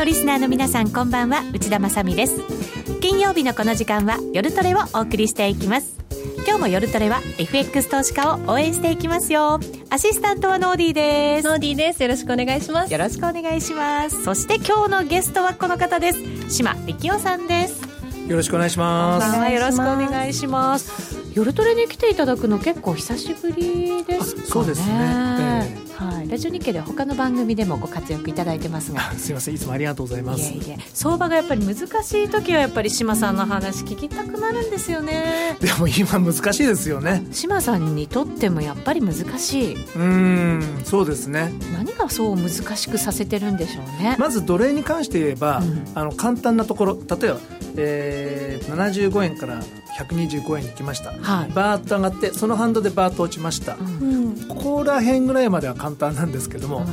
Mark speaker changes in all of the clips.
Speaker 1: のリスナーの皆さんこんばんは。内田まさです。金曜日のこの時間は夜トレをお送りしていきます。今日も夜トレは FX 投資家を応援していきますよ。アシスタントはノーディーです。
Speaker 2: ノーディーです。よろしくお願いします。
Speaker 1: よろしくお願いします。そして今日のゲストはこの方です。島力夫さんです。
Speaker 3: よろしくお願いします。
Speaker 1: よろしくお願いします。夜トレに来ていただくの結構久しぶりですかね。
Speaker 3: そうですね。え
Speaker 1: ーはい、ラジオ日経では他の番組でもご活躍いただいてますが。
Speaker 3: すみません。いつもありがとうございます。
Speaker 1: 相場がやっぱり難しい時はやっぱり島さんの話聞きたくなるんですよね。
Speaker 3: でも今難しいですよね。
Speaker 1: 島さんにとってもやっぱり難しい。
Speaker 3: うんそうですね。
Speaker 1: 何がそう難しくさせてるんでしょうね。
Speaker 3: まず奴隷に関して言えば、うん、あの簡単なところ。例えば、えー、75円から125円に来ました、はい、バーッと上がってそのハンドでバーッと落ちました、うん、ここら辺ぐらいまでは簡単なんですけども、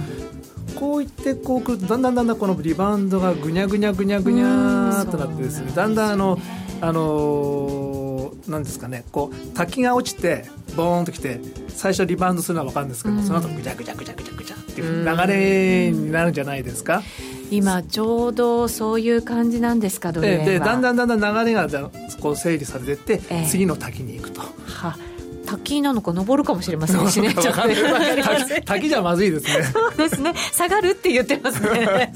Speaker 3: うん、こういってこうくるとだんだんだんだんこのリバウンドがぐにゃぐにゃぐにゃぐにゃとなってですねだんだんあのあのー、なんですかねこう滝が落ちてボーンときて最初リバウンドするのは分かるんですけど、うん、その後ぐちゃぐちゃぐちゃぐちゃぐちゃっていう流れになるんじゃないですか？
Speaker 1: 今ちょうどそういう感じなんですか
Speaker 3: ドル円は。でだんだんだんだん流れがこう整理されていって、え。次の滝に行くと。
Speaker 1: は滝なのか登るかもしれませんしね。
Speaker 3: 滝じゃまずいですね。
Speaker 1: そうですね。下がるって言ってますね。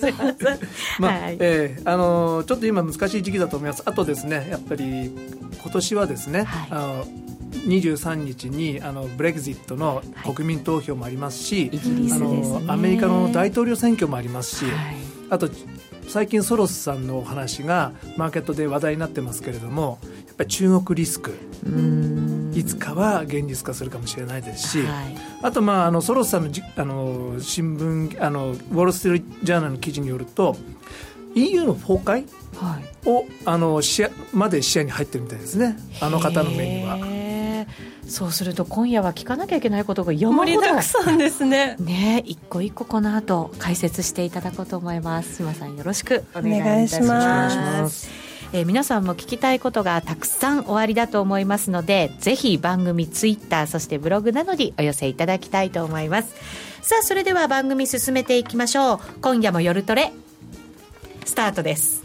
Speaker 3: まあ、はい、えー、あのちょっと今難しい時期だと思います。あとですねやっぱり今年はですね、はい、あの23日にあのブレグジットの国民投票もありますし、はい、あのアメリカの大統領選挙もありますし、はい。あと最近ソロスさんのお話がマーケットで話題になってますけれどもやっぱり中国リスクいつかは現実化するかもしれないですし、はい、あと、まあ、あのソロスさんのあの新聞あのウォール・ストリート・ジャーナルの記事によると EU の崩壊を、はい、あの視野まで視野に入ってるみたいですね。あの方の目には。
Speaker 1: そうすると今夜は聞かなきゃいけないことが
Speaker 2: 山盛りだくさんです ね。
Speaker 1: ね。一個一個この後解説していただこうと思います。島さんよろしくお願いいたしますえー、皆さんも聞きたいことがたくさんおありだと思いますのでぜひ番組ツイッターそしてブログなどにお寄せいただきたいと思います。さあそれでは番組進めていきましょう。今夜も夜トレスタートです。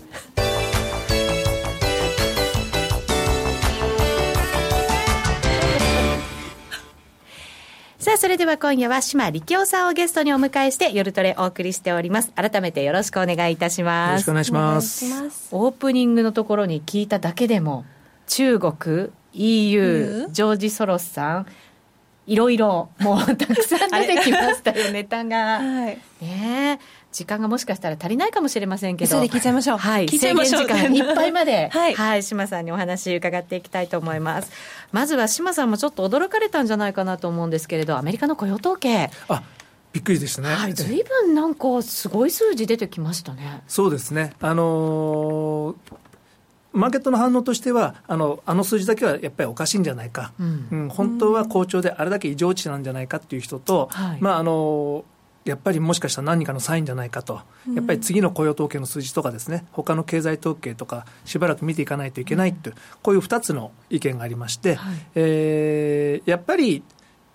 Speaker 1: さあ、それでは今夜は島力夫さんをゲストにお迎えして夜トレお送りしております。改めてよろしくお願いいたします。よろ
Speaker 3: しくお願いします。
Speaker 1: オープニングのところに聞いただけでも、中国、EU、ジョージ・ソロスさん、いろいろ、もうたくさん出てきましたよ、ネタが。はい、ね時間がもしかしたら足りないかもしれませんけど。
Speaker 2: で聞いちゃいましょう。
Speaker 1: はい。制限時間いっぱいまで、はい、はい、島さんにお話伺っていきたいと思います。まずは島さんもちょっと驚かれたんじゃないかなと思うんですけれど、アメリカの雇用統計。
Speaker 3: あびっくりですね。
Speaker 1: はい、ずいぶんなんかすごい数字出てきましたね。
Speaker 3: そうですね。あのーマーケットの反応としてはあの、あの数字だけはやっぱりおかしいんじゃないか、うん、うん、本当は好調であれだけ異常値なんじゃないかっていう人と、はい、まああのやっぱりもしかしたら何かのサインじゃないかと、やっぱり次の雇用統計の数字とかですね、他の経済統計とか、しばらく見ていかないといけないという、こういう2つの意見がありまして、はい、えー、やっぱり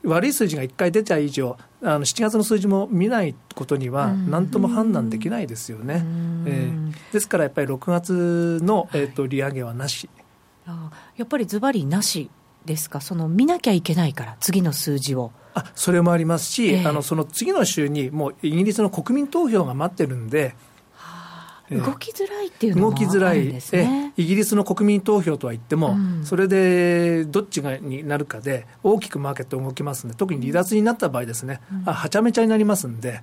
Speaker 3: 悪い数字が1回出た以上、あの7月の数字も見ないことには、なん。とも判断できないですよね。えー、ですからやっぱり6月の、えーと、利上げはなし。
Speaker 1: あやっぱりズバリなしですか、その見なきゃいけないから、次の数字を。
Speaker 3: あそれもありますし、えー、あのその次の週にもうイギリスの国民投票が待ってるんで、
Speaker 1: 動きづらいっていうのもあるんですね。
Speaker 3: イギリスの国民投票とは言っても、うん、それでどっちがになるかで、大きくマーケット動きますんで、特に離脱になった場合ですね、うん、あはちゃめちゃになりますんで。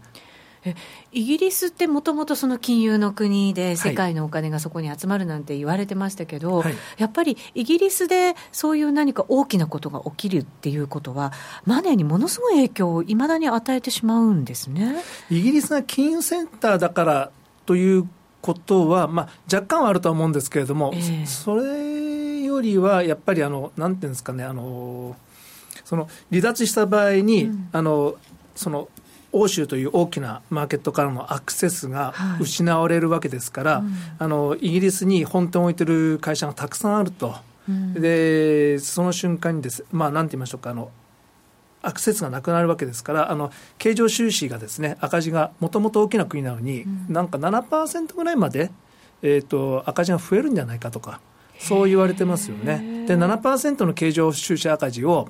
Speaker 1: イギリスってもともとその金融の国で世界のお金がそこに集まるなんて言われてましたけど、はい、やっぱりイギリスでそういう何か大きなことが起きるっていうことは、マネーにものすごい影響をいまだに与えてしまうんですね。
Speaker 3: イギリスが金融センターだからということは、まあ、若干はあるとは思うんですけれども、えー、それよりはやっぱりあの、なんていうんですかね、あのその離脱した場合に、うん、あのその欧州という大きなマーケットからのアクセスが失われるわけですから、はいうん、あのイギリスに本店を置いてる会社がたくさんあると、うん、でその瞬間にです、まあ、なんて言いましょうかあのアクセスがなくなるわけですから、あの経常収支がですね赤字がもともと大きな国なのに、うん、なんか7%ぐらいまで、えーと、赤字が増えるんじゃないかとか、そう言われてますよね。で、7%の経常収支赤字を、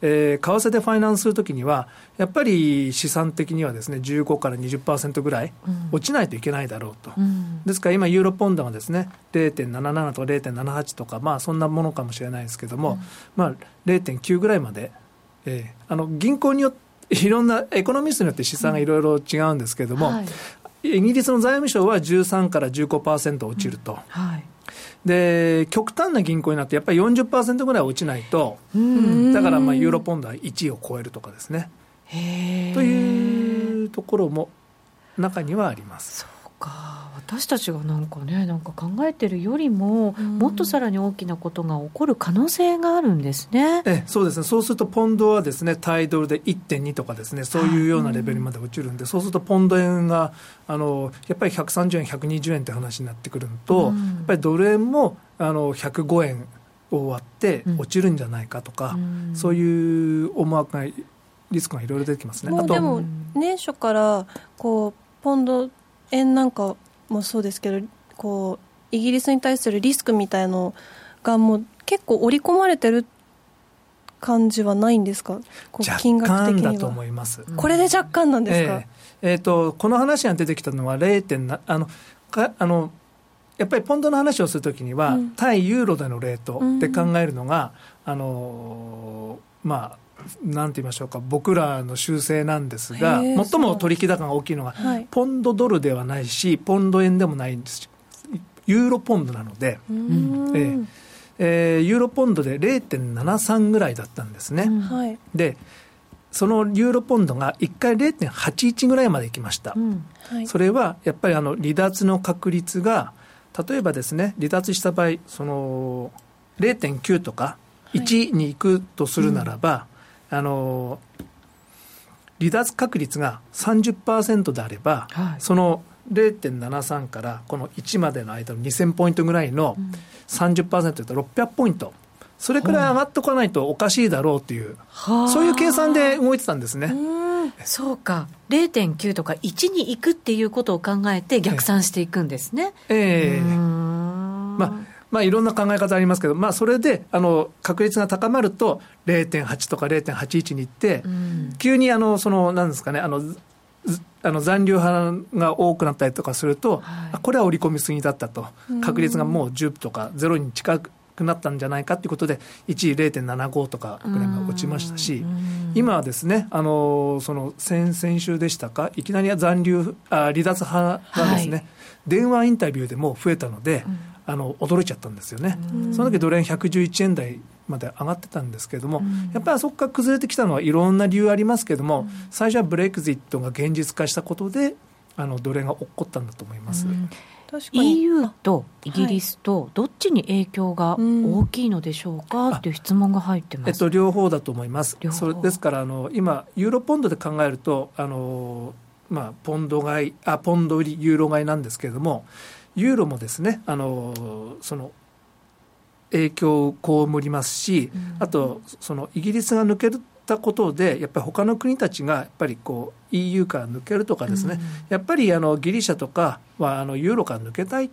Speaker 3: えー、為替でファイナンスするときには、やっぱり資産的にはですね、15から20%ぐらい落ちないといけないだろうと。うん、ですから今、ユーロポンドがですね、0.77とか0.78とか、まあそんなものかもしれないですけども、うん、まあ0.9ぐらいまで、えー、あの銀行によって、いろんなエコノミストによって試算がいろいろ違うんですけれども、うん。はい、イギリスの財務省は13から15%落ちると。はいで極端な銀行になってやっぱり40%ぐらい落ちないとだからまあユーロポンドは1位を超えるとかですね。というところも中にはあります。
Speaker 1: そうか私たちがなんかねなんか考えてるよりも、もっとさらに大きなことが起こる可能性があるんですね。
Speaker 3: えそうですね。そうするとポンドはですねタイドルで1.2とかですねそういうようなレベルまで落ちるんで、そうするとポンド円があのやっぱり130円120円って話になってくるのと、うん、やっぱりドル円もあの105円を割って落ちるんじゃないかとか、うん、そういう思惑がリスクがいろいろ出てきますね。
Speaker 2: もうでも年初からこうポンド円なんかもそうですけどこうイギリスに対するリスクみたいのがもう結構織り込まれてる感じはないんですか？
Speaker 3: こう金額的には。だと思います。
Speaker 2: これで若干なんですか、
Speaker 3: えー、えー、とこの話が出てきたのは0.7あのかあのやっぱりポンドの話をするときには、うん、対ユーロでのレートで考えるのが、うん、あのまあなんて言いましょうか、僕らの修正なんですが、最も取引高が大きいのが、はい、ポンドドルではないし、ポンド円でもないんですユーロポンドなので、えーえー、ユーロポンドで0.73ぐらいだったんですね。はい、でそのユーロポンドが1回0.81ぐらいまでいきました、うん。はい、それはやっぱりあの離脱の確率が例えばですね離脱した場合その0.9とか1に行くとするならば、あの離脱確率が30%であれば、はい、その0.73からこの1までの間の2000ポイントぐらいの30%というと600ポイント。それくらい上がっておかないとおかしいだろうという、はあ、そういう計算で動いてたんですね。
Speaker 1: そうか、0.9とか1に行くっていうことを考えて逆算していくんですね。
Speaker 3: ええ。ー、まあまあ、いろんな考え方ありますけど、まあ、それであの確率が高まると0.8とか0.81にいって、うん、急にあのそのなんですかねあのあの残留派が多くなったりとかすると、はい、これは織り込みすぎだったと、確率がもう10とか0に近くなったんじゃないかということで、1位0.75とかぐらいまで落ちましたし、今はですね、あのその先々週でしたか、いきなり残留あ離脱派がですね、はい、電話インタビューでも増えたので、うんあの驚いちゃったんですよね、その時ドル円111円台まで上がってたんですけれども、やっぱりそこから崩れてきたのはいろんな理由ありますけれども、最初はブレイクジットが現実化したことで、あのドル円が起こったんだと思います。
Speaker 1: EU とイギリスとどっちに影響が大きいのでしょうか？っていう質問が入ってます、
Speaker 3: えっと、両方だと思います。それですからあの今ユーロポンドで考えるとあの、まあ、ポンド買いあポンド売りユーロ買いなんですけれどもユーロもですねあのその影響を被りますし、うん、あとそのイギリスが抜けたことでやっぱり他の国たちがやっぱりこう EU から抜けるとかですね、うん、やっぱりあのギリシャとかはあのユーロから抜けたい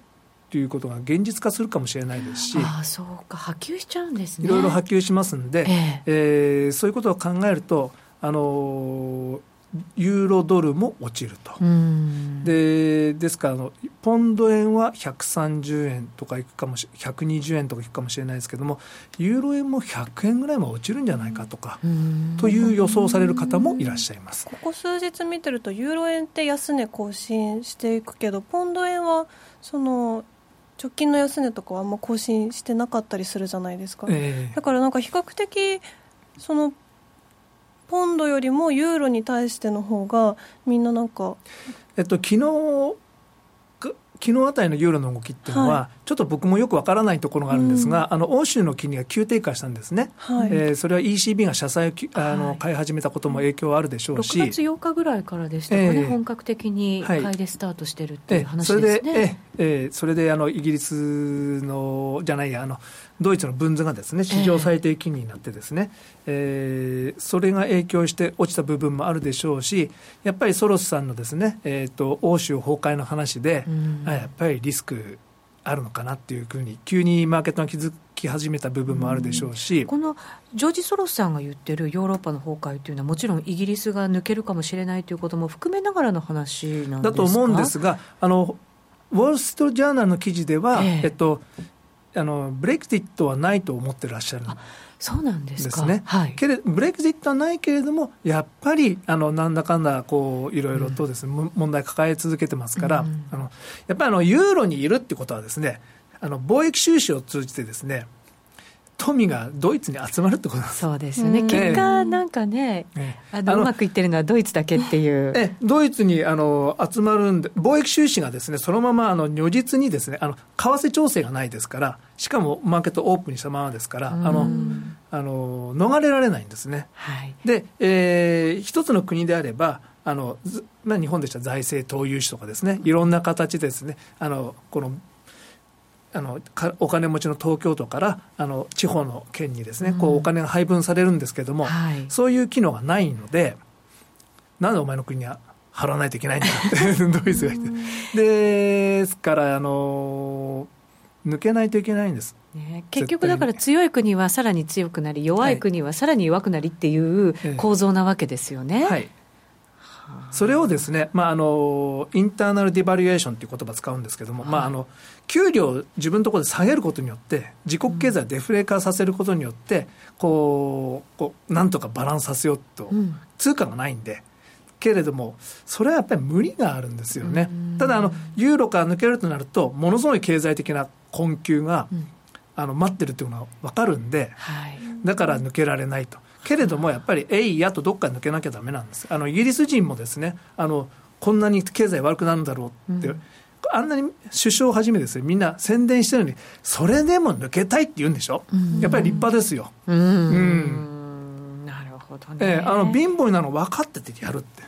Speaker 3: ということが現実化するかもしれないですし
Speaker 1: あそうか。波及しちゃうんですね。
Speaker 3: いろいろ波及しますんで、ええ。えー、そういうことを考えるとあのユーロドルも落ちると、でですからあのポンド円は130円とかいくかもし120円とかいくかもしれないですけどもユーロ円も100円ぐらいも落ちるんじゃないかとかという予想される方もいらっしゃいます。
Speaker 2: ここ数日見てるとユーロ円って安値更新していくけどポンド円はその直近の安値とかはあんま更新してなかったりするじゃないですか、えー、だからなんか比較的そのポンドよりもユーロに対しての方がみんななんか
Speaker 3: えっと昨日昨日あたりのユーロの動きっていうのは、はい、ちょっと僕もよくわからないところがあるんですが、うん、あの欧州の金利が急低下したんですね、はい、えー、それは ECB が社債をあの、はい、買い始めたことも影響あるでしょうし、
Speaker 1: 6月8日ぐらいからでしたかね、えー、本格的に買いでスタートしてるっていう話ですね。
Speaker 3: はい、それで、えー、それであのイギリスのじゃないやあのドイツのブンズがですね史上最低金利になってですね、えー、えー、それが影響して落ちた部分もあるでしょうしやっぱりソロスさんのですね、えーと、欧州崩壊の話で、うん、やっぱりリスクあるのかなっていうふうに急にマーケットが気づき始めた部分もあるでしょうし、うん、
Speaker 1: このジョージ・ソロスさんが言ってるヨーロッパの崩壊というのはもちろんイギリスが抜けるかもしれないということも含めながらの話なんですか？
Speaker 3: だと思うんですがあのウォール・ストリート・ジャーナルの記事では、え。えっと、あのブレクジットはないと思ってらっしゃる
Speaker 1: そうなんですか。
Speaker 3: ね、はい、けれブレクジットはないけれどもやっぱりあのなんだかんだこういろいろとですね、うん、問題抱え続けてますから、うん、あのやっぱりあのユーロにいるってことはですねあの貿易収支を通じてですね富がドイツに集まるってこと
Speaker 1: そうですよね、結果、なんかね、あのうまくいってるのはドイツだけっていう。
Speaker 3: えドイツにあの集まるんで、貿易収支がですねそのままあの如実にですねあの為替調整がないですから、しかもマーケットオープンにしたままですから、あのあの逃れられないんですね。はい、で、えー、一つの国であれば、あのまあ、日本でしたら財政投融資とかですね、いろんな形ですね、あのこのあのお金持ちの東京都からあの地方の県にですね、うん、こうお金が配分されるんですけれども、はい、そういう機能がないので、なんでお前の国には払わないといけないんだってドイツが言って、ですからあの抜けないといけないんです。
Speaker 1: ね、結局だから強い国はさらに強くなり弱い国はさらに弱くなりっていう構造なわけですよね。
Speaker 3: はいそれをですね、まあ、あのインターナルディバリエーションという言葉使うんですけども、はい、まあ、あの給料を自分のところで下げることによって自国経済をデフレ化させることによって、こうこうなんとかバランスさせようと、うん、通貨がないんで。けれども、それはやっぱり無理があるんですよね。ただあの、ユーロから抜けるとなると、ものすごい経済的な困窮が、うん、あの待ってるっていうのは分かるんで、はい、だから抜けられないと。けれどもやっぱりえいやとどっか抜けなきゃだめなんです。あのイギリス人もですねあのこんなに経済悪くなるんだろうって、うん、あんなに首相をはじめですねみんな宣伝してるのにそれでも抜けたいって言うんでしょ、うん、やっぱり立派ですよ。うん、
Speaker 1: うん、なるほどね、え
Speaker 3: ー、あの貧乏なの分かっててやるって。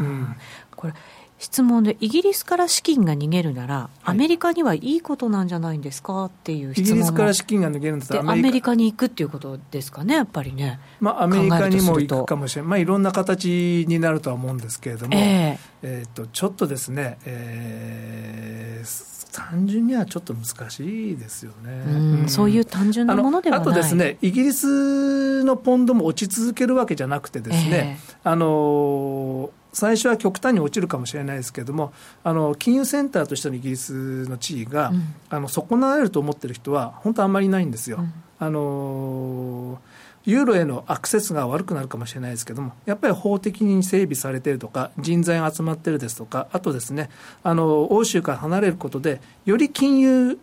Speaker 1: うん、これ質問で、イギリスから資金が逃げるなら、アメリカにはいいことなんじゃないんですか？っていう質問
Speaker 3: イギリスから資金が逃げるんだった
Speaker 1: らアメリカ。に行くっていうことですかね、やっぱりね。
Speaker 3: まあ、アメリカにも行くかもしれない、まあ、いろんな形になるとは思うんですけれども、えー、えー、とちょっとですね、えー、単純にはちょっと難しいですよね、
Speaker 1: うん、そういう単純なものでは
Speaker 3: ない。あとですね、イギリスのポンドも落ち続けるわけじゃなくてですね、えー、あの最初は極端に落ちるかもしれないですけれどもあの金融センターとしてのイギリスの地位が、うん、あの損なわれると思ってる人は本当あんまりいないんですよ。うん、あのユーロへのアクセスが悪くなるかもしれないですけども、やっぱり法的に整備されているとか、人材が集まっているですとか、あとですね、あの欧州から離れることで、より金融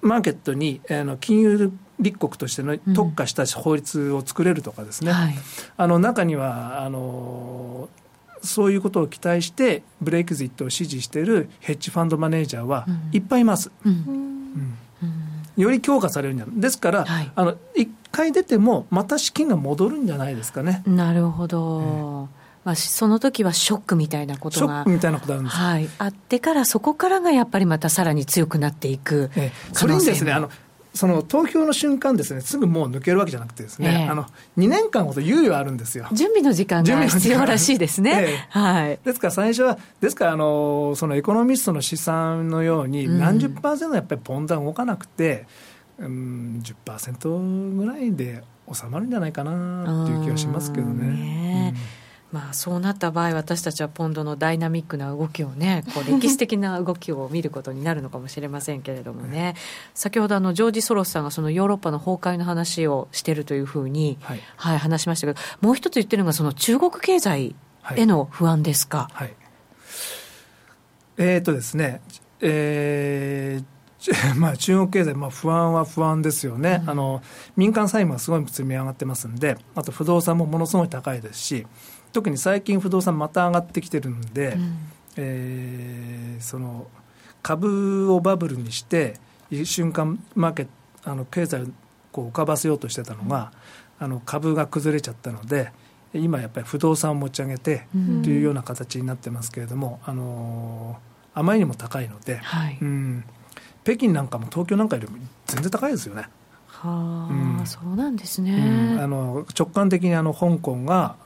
Speaker 3: マーケットに、あの金融立国としての特化した法律を作れるとかですね、うんはい、あの中にはあのそういうことを期待してブレイクジットを支持しているヘッジファンドマネージャーはいっぱいいます。より強化されるんじゃない。ですから、はい、あの一回出てもまた資金が戻るんじゃないですかね。
Speaker 1: なるほど、まあ、その時はショックみたいなことが
Speaker 3: みたいなことあるんです、
Speaker 1: はい、あってからそこからがやっぱりまたさらに強くなっていく、え
Speaker 3: え、それにですねあのその投票の瞬間ですね、すぐもう抜けるわけじゃなくてですね、えー、あの2年間ほど猶予あるんですよ。
Speaker 1: 準備の時間が必要らしいですね。
Speaker 3: えー、はい。ですから最初は、ですからあの、そのエコノミストの試算のように、何十パーセントやっぱりポンドが動かなくて、うん、10%ぐらいで収まるんじゃないかなっていう気がしますけどね。
Speaker 1: まあ、そうなった場合私たちはポンドのダイナミックな動きをねこう 歴史的な動きを見ることになるのかもしれませんけれどもね、先ほどあのジョージ・ソロスさんがそのヨーロッパの崩壊の話をしているというふうに、はい、はい、話しましたけどもう一つ言ってるのがその中国経済への不安ですか？はい、はい、
Speaker 3: えー、っとですね、えー まあ、中国経済、まあ、不安は不安ですよね、うん、あの民間債務がすごい積み上がってますんで、あと不動産もものすごい高いですし、特に最近不動産また上がってきてるんで、うん、えー、その株をバブルにして瞬間マーケットあの経済をこう浮かばせようとしてたのが、あの株が崩れちゃったので今やっぱり不動産を持ち上げてというような形になってますけれども、あのあまりにも高いので、はい、うん、北京なんかも東京なんかよりも全然高いですよね。
Speaker 1: はあ、うん、そうなんですね、
Speaker 3: うん、あの直感的にあの香港が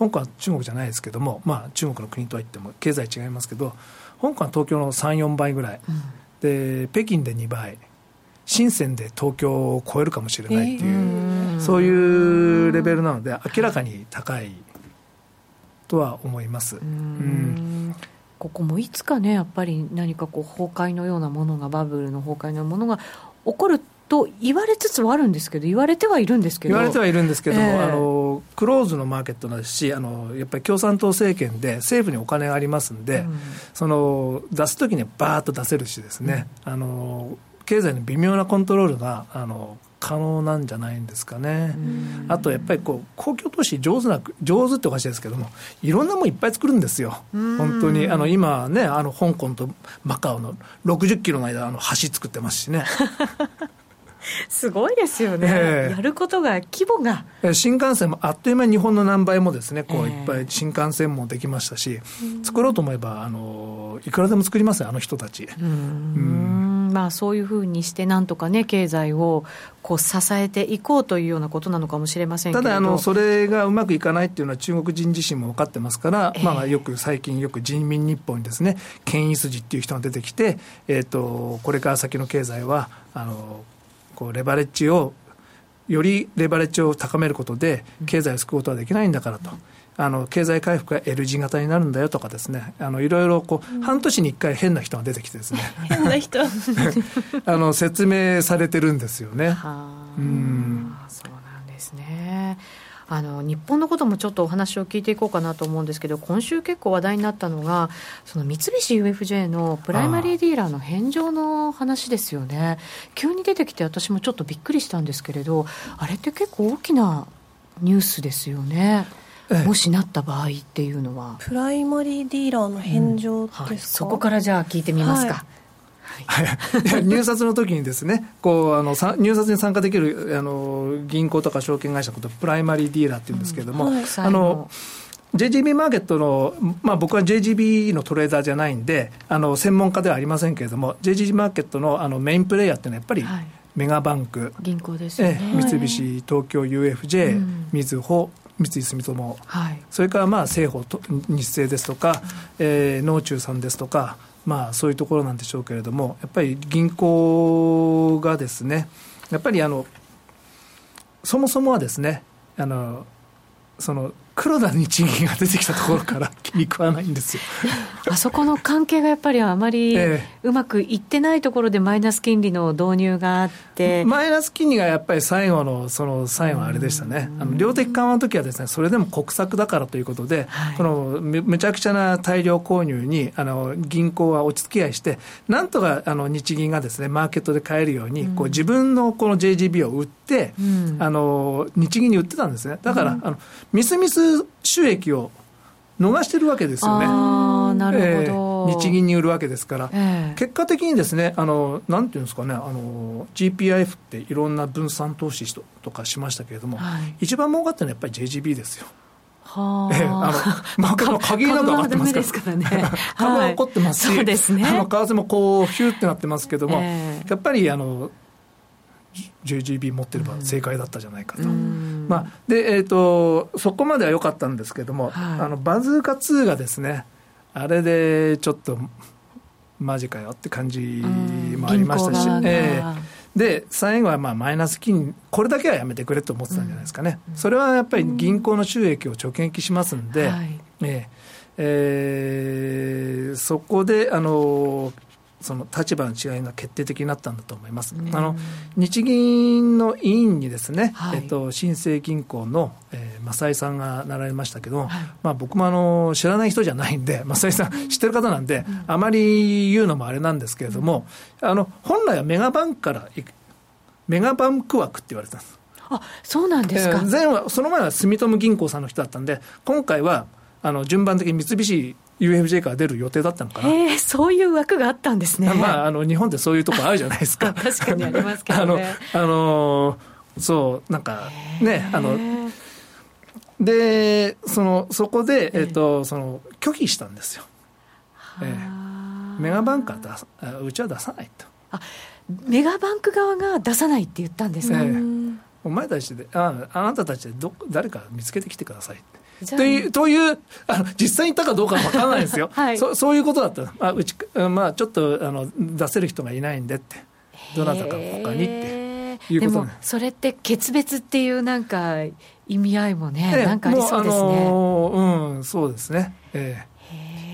Speaker 3: 香港は中国じゃないですけども、まあ、中国の国とは言っても経済違いますけど香港は東京の34倍ぐらい、うん、で北京で2倍。深センで東京を超えるかもしれないっていう、えー、そういうレベルなので明らかに高いとは思います。うん。
Speaker 1: ここもいつかねやっぱり何かこう崩壊のようなものがバブルの崩壊のようなものが起こると言われつつはあるんですけど言われてはいるんですけど
Speaker 3: 言われてはいるんですけども、えー、あのクローズのマーケットですしあのやっぱり共産党政権で政府にお金がありますんで、うん、その出す時にはバーッと出せるしですね、うん、あの経済の微妙なコントロールがあの可能なんじゃないんですかね。あとやっぱりこう公共投資上手な上手っておかしいですけどもいろんなもんいっぱい作るんですよ。本当にあの今ねあの香港とマカオの60キロの間あの橋作ってますしね。
Speaker 1: すごいですよね、えー、やることが、規模が。
Speaker 3: 新幹線もあっという間に日本の何倍もですね、こういっぱい新幹線もできましたし、えー、作ろうと思えば、あのいくらでも作りますよ、あの人たち。
Speaker 1: うん。まあ、そういうふうにして、なんとかね、経済をこう支えていこうというようなことなのかもしれません
Speaker 3: ただあの、それがうまくいかないっていうのは、中国人自身も分かってますから、えー、まあ、よく最近、よく人民日報にですね、権威筋っていう人が出てきて、えーとこれから先の経済は、あのこうレバレッジをよりレバレッジを高めることで経済を救うことはできないんだからと。あの経済回復が L 字型になるんだよとかですね。あのいろいろこう、半年に1回変な人が出てきてですね。
Speaker 2: 変な人。あ
Speaker 3: の説明されてるんですよね。
Speaker 1: うん。そうなんですねあの日本のこともちょっとお話を聞いていこうかなと思うんですけど今週結構話題になったのがその三菱 UFJ のプライマリーディーラーの返上の話ですよね。急に出てきて私もちょっとびっくりしたんですけれどあれって結構大きなニュースですよね。もしなった場合っていうのは。
Speaker 2: プライマリーディーラーの返上ですか、うん。はい、
Speaker 1: そこからじゃあ聞いてみますか、はい
Speaker 3: はい、入札の時にですねこうあの入札に参加できるあの銀行とか証券会社のことプライマリーディーラーっていうんですけれども、うんはい、あの JGB マーケットの、まあ、僕は JGB のトレーダーじゃないんであの専門家ではありませんけれども JGB マーケットのあのメインプレーヤーっていうのはやっぱり、メガバンク。
Speaker 1: 銀行ですね、
Speaker 3: 三菱東京 UFJ、うん、みずほ三井住友、はい、それからまあ政府日清ですとか、うん、えー、農中さんですとかまあ、そういうところなんでしょうけれども、やっぱり銀行がですね、やっぱりあのそもそもはですね、あのその黒田日銀が出てきたところから 気に食わないんですよ。
Speaker 1: あそこの関係がやっぱりあまりうまくいってないところでマイナス金利の導入があって、
Speaker 3: マイナス金利がやっぱり最後の、その最後あれでしたね、あの量的緩和の時はですね、それでも国策だからということで、はい、このむちゃくちゃな大量購入にあの銀行は落ち着き合いして、なんとかあの日銀がですねマーケットで買えるように、こう自分のこの JGB を売って、あの日銀に売ってたんですね。だから、あのみすみす収益を逃してるわけですよね。
Speaker 1: あなるほど、え
Speaker 3: ー、日銀に売るわけですから、えー、結果的にですね、あのなんていうんですかね、あの GPIF っていろんな分散投資とかしましたけれども、はい、一番儲かったのはやっぱり JGB ですよ。
Speaker 1: はあ、ええ、あの、
Speaker 3: マーケットの鍵なんか上がってますから。ね、株は起こ ってますし、そうですね。あの、為替もこう、ヒューってなってますけども、えー、やっぱり、あの、JGB 持ってれば正解だったじゃないかと。まあ、で、えーと、そこまでは良かったんですけども、はい、あのバズーカ2がですね、あれでちょっと、マジかよって感じもありましたし、えー、で最後はまあマイナス金これだけはやめてくれと思ってたんじゃないですかね、うん、それはやっぱり銀行の収益を直撃しますんで、うんはい、えーえー、そこであのその立場の違いが決定的になったんだと思います。あの日銀の委員にですね、はい、えっと、新生銀行の、えー、正井さんがなられましたけど、はい、まあ、僕もあの知らない人じゃないんで、正井さん知ってる方なんで、うん、あまり言うのもあれなんですけれども、うん、あの本来はメガバンクからメガバンク枠って言われてたんです。
Speaker 1: あそうなんですか、
Speaker 3: 前はその前は住友銀行さんの人だったんで、今回はあの順番的に三菱 UFJ から出る予定だったのかな。
Speaker 1: えー、そういう枠があったんですね。
Speaker 3: まあ、あの、日本ってそういうとこあるじゃないですか。
Speaker 1: 確かにありますけどね。
Speaker 3: あの、あの、そう、なんか、ね、あの、で、その、そこで、えっ、と、その、拒否したんですよ。えー、メガバンクは出さ、うちは出さないと。
Speaker 1: あ、メガバンク側が出さないって言ったんですか、えー、
Speaker 3: お前たちであ、あなたたちでど誰か見つけてきてくださいって。というというあの実際にいたかどうかは分からないですよ、はい、そそういうことだった。あうち、まあ、ちょっとあの出せる人がいないんでって。どなたか他にっていうこと
Speaker 1: でもそれって決別っていうなんか意味合いもね、えなんかありそうですね、あ
Speaker 3: のー、うんそうですね。ええ。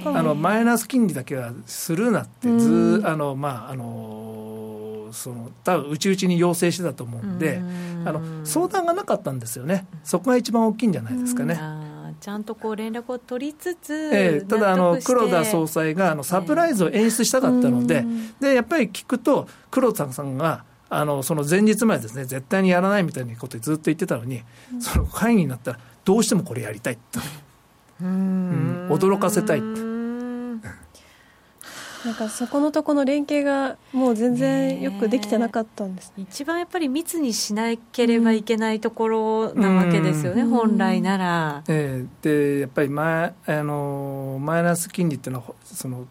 Speaker 3: あのマイナス金利だけはするなってず、あのまああのその多分うちうちに要請してたと思うんであの相談がなかったんですよね。そこが一番大きいんじゃないですかね。
Speaker 1: ちゃんとこう連絡を取りつつ、
Speaker 3: えー、ただあの黒田総裁があのサプライズを演出したかったのででやっぱり聞くと黒田さんがあのその前日までですね絶対にやらないみたいなことずっと言ってたのに、その会議になったらどうしてもこれやりたいと、うん、驚かせたい
Speaker 2: なんかそこのとこの連携がもう全然よくできてなかったんです、
Speaker 1: ね、一番やっぱり密にしなければいけないところなわけですよね、うん、本来なら。
Speaker 3: えー、でやっぱりマイあのマイナス金利っていうのはその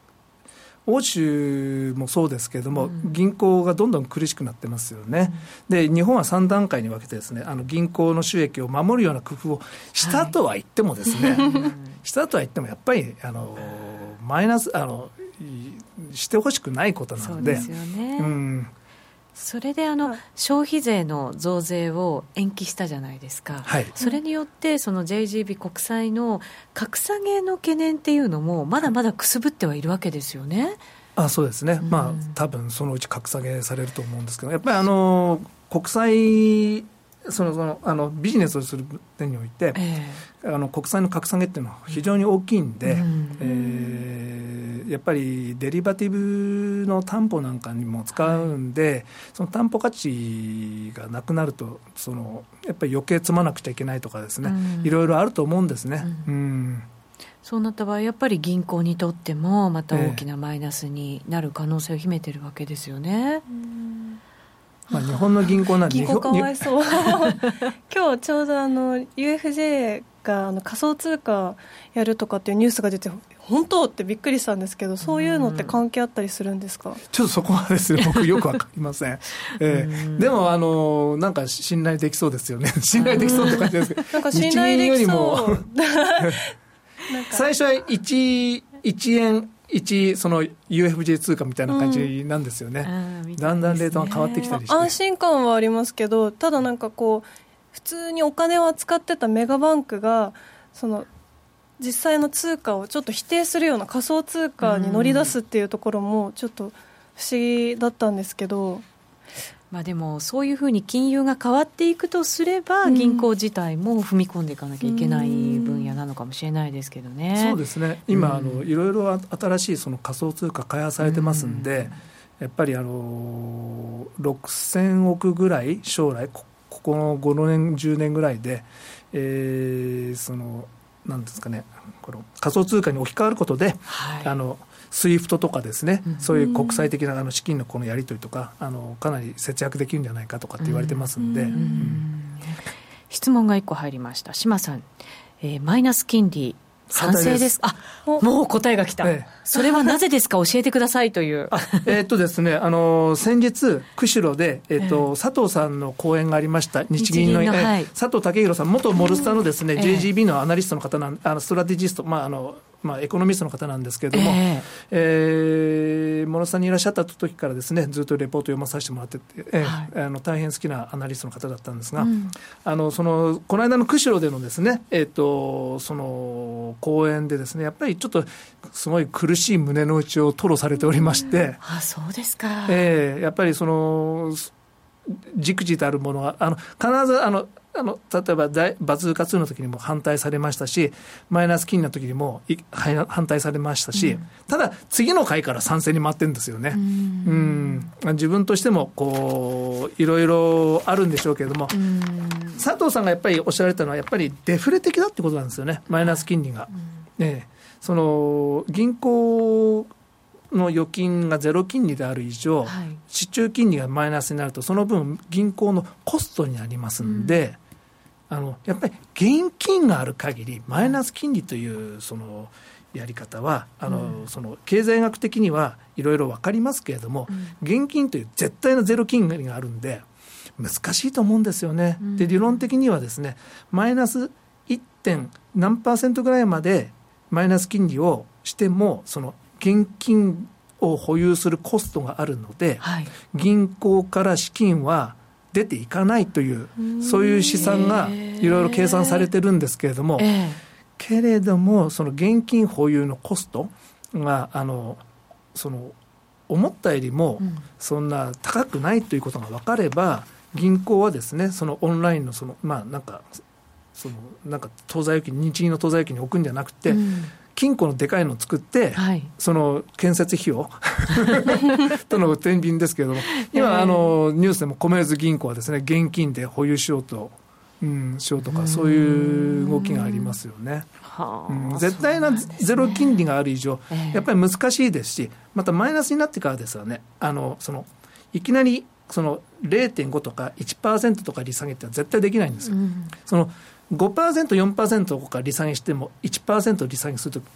Speaker 3: 欧州もそうですけれども、うん、銀行がどんどん苦しくなってますよね、うん、で日本は3段階に分けてですねあの銀行の収益を守るような工夫をしたとは言ってもですね、はい、したとは言ってもやっぱりあのマイナスあのしてほしくないことなので。
Speaker 1: そうですよね、うん。それであの、消費税の増税を延期したじゃないですか、はい、それによってその JGB 国債の格下げの懸念っていうのもまだまだくすぶってはいるわけですよね。
Speaker 3: あそうですね、うん、まあ多分そのうち格下げされると思うんですけどやっぱりあの国債そのそのあのビジネスをする点において、えー、あの国債の格下げっていうのは非常に大きいんで、うん、えー、やっぱりデリバティブの担保なんかにも使うんで、はい、その担保価値がなくなるとそのやっぱり余計積まなくちゃいけないとかですね、うん、いろいろあると思うんですね。うん、うん。
Speaker 1: そうなった場合、やっぱり銀行にとっても、また大きなマイナスになる可能性を秘めてるわけですよね。えー
Speaker 3: まあ、日本の銀行なんで
Speaker 2: 銀行かわいそう。今日ちょうどあの UFJ があの仮想通貨やるとかっていうニュースが出て本当ってびっくりしたんですけどそういうのって関係あったりするんですか？
Speaker 3: ちょっとそこはですね 僕よくわかりません、えー、でもあのなんか信頼できそうですよね。信頼できそうって感じです。け ど
Speaker 2: なんか信頼できそう。
Speaker 3: 最初は 1, 1円一その UFJ 通貨みたいな感じなんですよね、うん、だんだんレートが変わってきたりして、
Speaker 2: 安心感はありますけどただなんかこう普通にお金を扱ってたメガバンクがその実際の通貨をちょっと否定するような仮想通貨に乗り出すっていうところもちょっと不思議だったんですけど。
Speaker 1: まあ、でもそういうふうに金融が変わっていくとすれば、銀行自体も踏み込んでいかなきゃいけない分野なのかもしれないですけどね。
Speaker 3: そうですね今、あのいろいろ新しいその仮想通貨開発されてますんで、やっぱりあの6000億ぐらい将来ここの5年10年ぐらいで、えー、そのなんですかねこの仮想通貨に置き換わることで、はい、あのSWIFT とかですね、そういう国際的なあの資金のこのやり取りとかあのかなり節約できるんじゃないかとかって言われてますんで、うん。うん、
Speaker 1: 質問が1個入りました。志摩さん、えー、マイナス金利賛成です。あもう答えが来た、ええ、それはなぜですか？教えてくださいという。
Speaker 3: えー、っとですねあの先日釧路で、えー、っと、え、佐藤さんの講演がありました日銀のの、はい、佐藤健裕さん元モルスターのですね、JGB のアナリストの方なんあのストラテジストまああのまあ、エコノミストの方なんですけれども、えー、えー、モノさんにいらっしゃった時からですねずっとレポート読まさせてもらってて、えー、はい、あの大変好きなアナリストの方だったんですが、うん、あのそのこの間の釧路でのですね、えーと、その講演でですねやっぱりちょっとすごい苦しい胸の内を吐露されておりまして、うん、
Speaker 1: あそうですか、
Speaker 3: えー、やっぱりそのじくじたるものはあの必ずあのあの例えばバズーカ2の時にも反対されましたし、マイナス金の時にも反対されましたし、うん、ただ、次の回から賛成に回ってるんですよね。うん、うん。自分としてもこういろいろあるんでしょうけれども、佐藤さんがやっぱりおっしゃられたのは、やっぱりデフレ的だってことなんですよね、マイナス金利が。ええ。その銀行の預金がゼロ金利である以上、はい、市中金利がマイナスになると、その分、銀行のコストになりますんで、うん、あのやっぱり現金がある限り、マイナス金利というそのやり方は、あの、うん、その経済学的にはいろいろ分かりますけれども、うん、現金という絶対のゼロ金利があるんで、難しいと思うんですよね。で理論的にはですねマイナス 1. 点何パーセントぐらいまでマイナス金利をしてもその現金を保有するコストがあるので、はい、銀行から資金は出ていかないというそういう試算がいろいろ計算されてるんですけれども、えー、けれどもその現金保有のコストがあのその思ったよりもそんな高くないということが分かれば、銀行はですねそのオンラインのそのまあなんかそのなんか当座預金日銀の当座預金に置くんじゃなくて、うん、金庫のでかいのを作って、はい、その建設費用？との天秤ですけれども。今、あのニュースでも米津銀行はですね現金で保有しようと、うん、しようとかそういう動きがありますよね。うん、絶対なゼロ金利がある以上、やっぱり難しいですしまたマイナスになってからですよね。あのそのいきなりその0.5とか1%とか利下げって絶対できないんですよ。うん、その5%、4%とか利下げしても1%利下げすると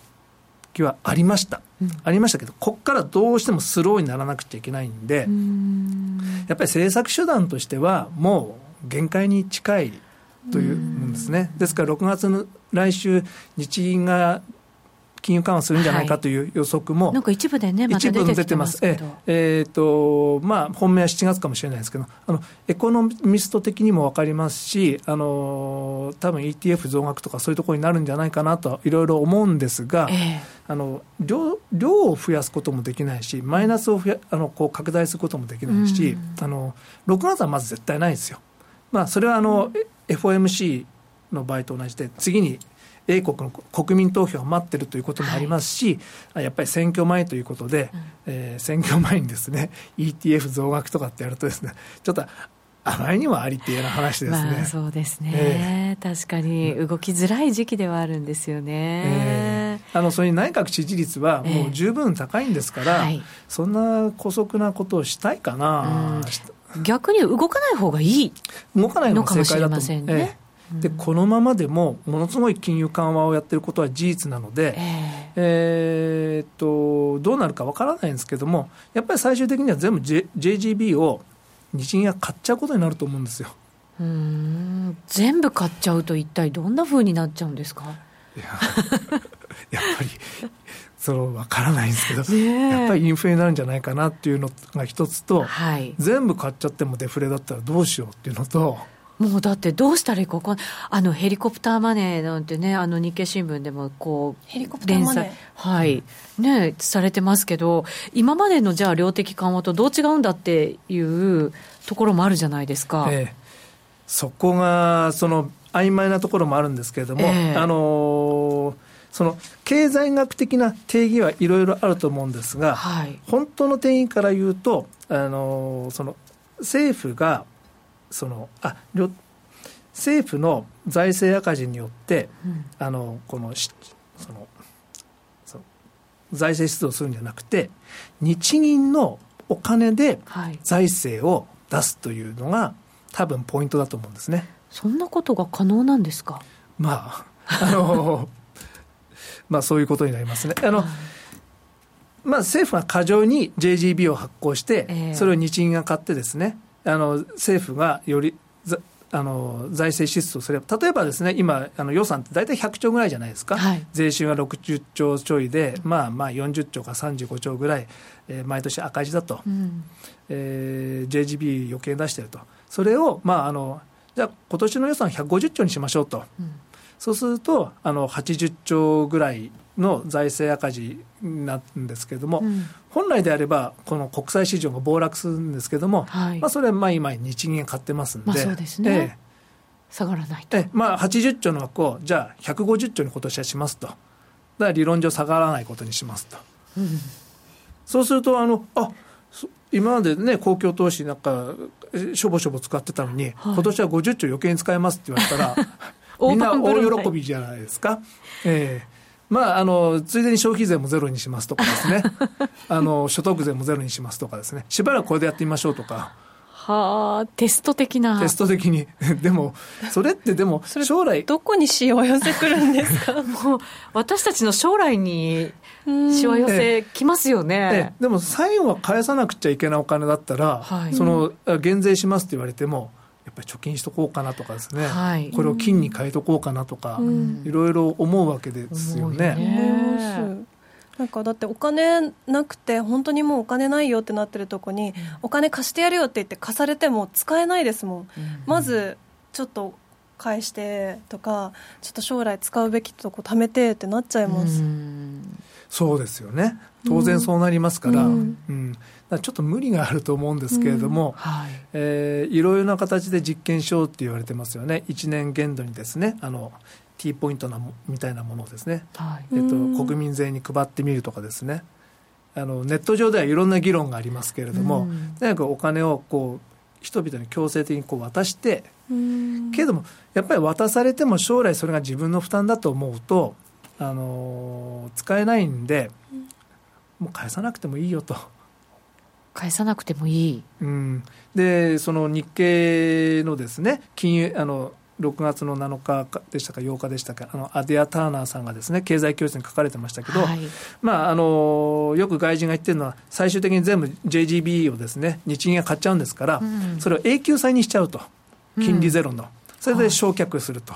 Speaker 3: きはありました、うん、ありましたけど、ここからどうしてもスローにならなくちゃいけないんで、ん。やっぱり政策手段としては、もう限界に近いというんですね。ですから6月の来週、日銀が金融緩和するんじゃないかという予測も、はい、
Speaker 1: なんか一部でね、ま、一部出てますえ
Speaker 3: えー、とまあ、本命は7月かもしれないですけど、あのエコノミスト的にも分かりますし、あの多分 ETF 増額とかそういうところになるんじゃないかなといろいろ思うんですが、えー、あの量量を増やすこともできないし、マイナスを増やあのこう拡大することもできないし、あの6月はまず絶対ないですよ。まあ、それはあの、FOMC の場合と同じで、次に英国の国民投票を待ってるということもありますし、はい、やっぱり選挙前ということで、うん、えー、選挙前にですね ETF 増額とかってやるとですねちょっとあまりにもありっていうような話ですね。ま
Speaker 1: あ、そうですね、えー、確かに動きづらい時期ではあるんですよね。
Speaker 3: えー、あのそれに内閣支持率はもう十分高いんですから、えーはい、そんな姑息なことをしたいかな。
Speaker 1: 逆に動かない方がいい
Speaker 3: 動かないのが正解だと思う。ねでこのままでもものすごい金融緩和をやってることは事実なので、えー、えー、っとどうなるかわからないんですけどもやっぱり最終的には全部、J、JGB を日銀が買っちゃうことになると思うんですよ。
Speaker 1: うん。全部買っちゃうと一体どんなふうになっちゃうんですか？
Speaker 3: いや やっぱりその分からないんですけど、やっぱりインフレになるんじゃないかなっていうのが一つと、はい、全部買っちゃってもデフレだったらどうしようっていうのと。
Speaker 1: もうだってどうしたらいいかあのヘリコプターマネーなんてね、あの日経新聞でもこう、
Speaker 2: ヘリコプターマネー。
Speaker 1: はい、ね、されてますけど、今までのじゃあ量的緩和とどう違うんだっていうところもあるじゃないですか。ええ、
Speaker 3: そこが、その曖昧なところもあるんですけれども、えあのその経済学的な定義はいろいろあると思うんですが、はい、本当の定義から言うと、あのその政府がそのあ政府の財政赤字によって、うん、あのこのその財政出動するんじゃなくて日銀のお金で財政を出すというのが、はい、多分ポイントだと思うんですね。
Speaker 1: そんなことが可能なんですか？
Speaker 3: まああの まあそういうことになりますね。あの、まあ、政府が過剰に JGB を発行して、それを日銀が買ってですね、あの政府がよりあの財政支出をすれば、例えばですね、今、あの予算って大体100兆ぐらいじゃないですか、はい、税収が60兆ちょいで、まあまあ40兆か35兆ぐらい、えー、毎年赤字だと、うん、えー、JGB 余計出してると、それを、まあ、あのじゃあ、今年の予算150兆にしましょうと、うん、そうするとあの80兆ぐらいの財政赤字になるんですけれども、うん、本来であれば、この国際市場が暴落するんですけれども、はい、まあ、それはまあ今、日銀が買ってますんで、まあ、
Speaker 1: そうですね、ええ、下がらないと。
Speaker 3: えまあ、80兆の枠を、じゃあ、150兆に今年はしますと、だから理論上、下がらないことにしますと。うん、そうするとあのあ今までね、公共投資なんか、しょぼしょぼ使ってたのに、はい、今年は50兆余計に使えますって言われたら、みんな大喜びじゃないですか。ええまあ、あのついでに消費税もゼロにしますとかですね あの所得税もゼロにしますとかですねしばらくこれでやってみましょうとか。
Speaker 1: はあ、テスト的な。
Speaker 3: テスト的に。でも、それってでも、将来。
Speaker 2: どこにしわ寄せくるんですか？もう、
Speaker 1: 私たちの将来にしわ寄せきますよね。
Speaker 3: でも、最後は返さなくちゃいけないお金だったら、はい、その、減税しますって言われても、やっぱり貯金しとこうかなとかですね、はい、これを金に変えとこうかなとか、いろいろ思うわけですよね。ね
Speaker 2: なんかだってお金なくて本当にもうお金ないよってなってるとこに、お金貸してやるよって言って貸されても使えないですもん、まずちょっと返してとかちょっと将来使うべきとこ貯めてってなっちゃいます、
Speaker 3: そうですよね。当然そうなりますから,、うん。うんちょっと無理があると思うんですけれども、うん。はい。えー、いろいろな形で実験しようって言われてますよね。1年限度にですね。あの T ポイントなみたいなものをですね、はい、えっと、国民税に配ってみるとかですね。あのネット上ではいろんな議論がありますけれども、とにかくお金をこう人々に強制的にこう渡して、けれどもやっぱり渡されても将来それが自分の負担だと思うと、あの使えないんでもう返さなくてもいいよと。
Speaker 1: 返さなくてもいい、
Speaker 3: うん、でその日経のですね金融あの6月の7日でしたか8日でしたかあのアディア・ターナーさんがですね経済教室に書かれてましたけど、はい、まあ、あのよく外人が言ってるのは最終的に全部 JGB をですね日銀が買っちゃうんですから、うん、それを永久債にしちゃうと。金利ゼロの、うん、それで焼却すると。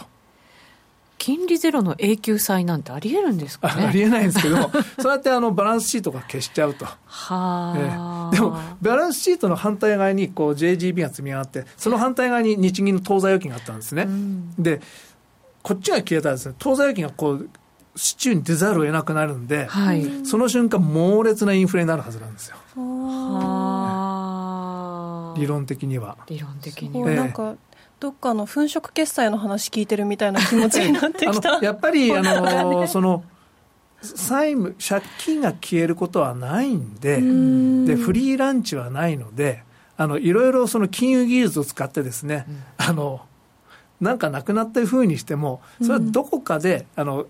Speaker 1: 金利ゼロの永久債なんてありえるんですか、ね、
Speaker 3: ありえないんですけど、そうやってあのバランスシートが消しちゃうと。はえでも、バランスシートの反対側にこう JGB が積み上がって、その反対側に日銀の当座預金があったんですね。うん、で、こっちが消えたらですね、当座預金がこう、市中に出ざるを得なくなるんで、はい、その瞬間、猛烈なインフレになるはずなんですよ。理論的には。
Speaker 1: 理論的には。
Speaker 2: なんかどっかの粉飾決済の話聞いてるみたいな気持ちになってきた。
Speaker 3: やっぱり あのその債務借金が消えることはないんででフリーランチはないのであのいろいろその金融技術を使ってですね、うん、あのなんかなくなったふうにしてもそれはどこかで、あの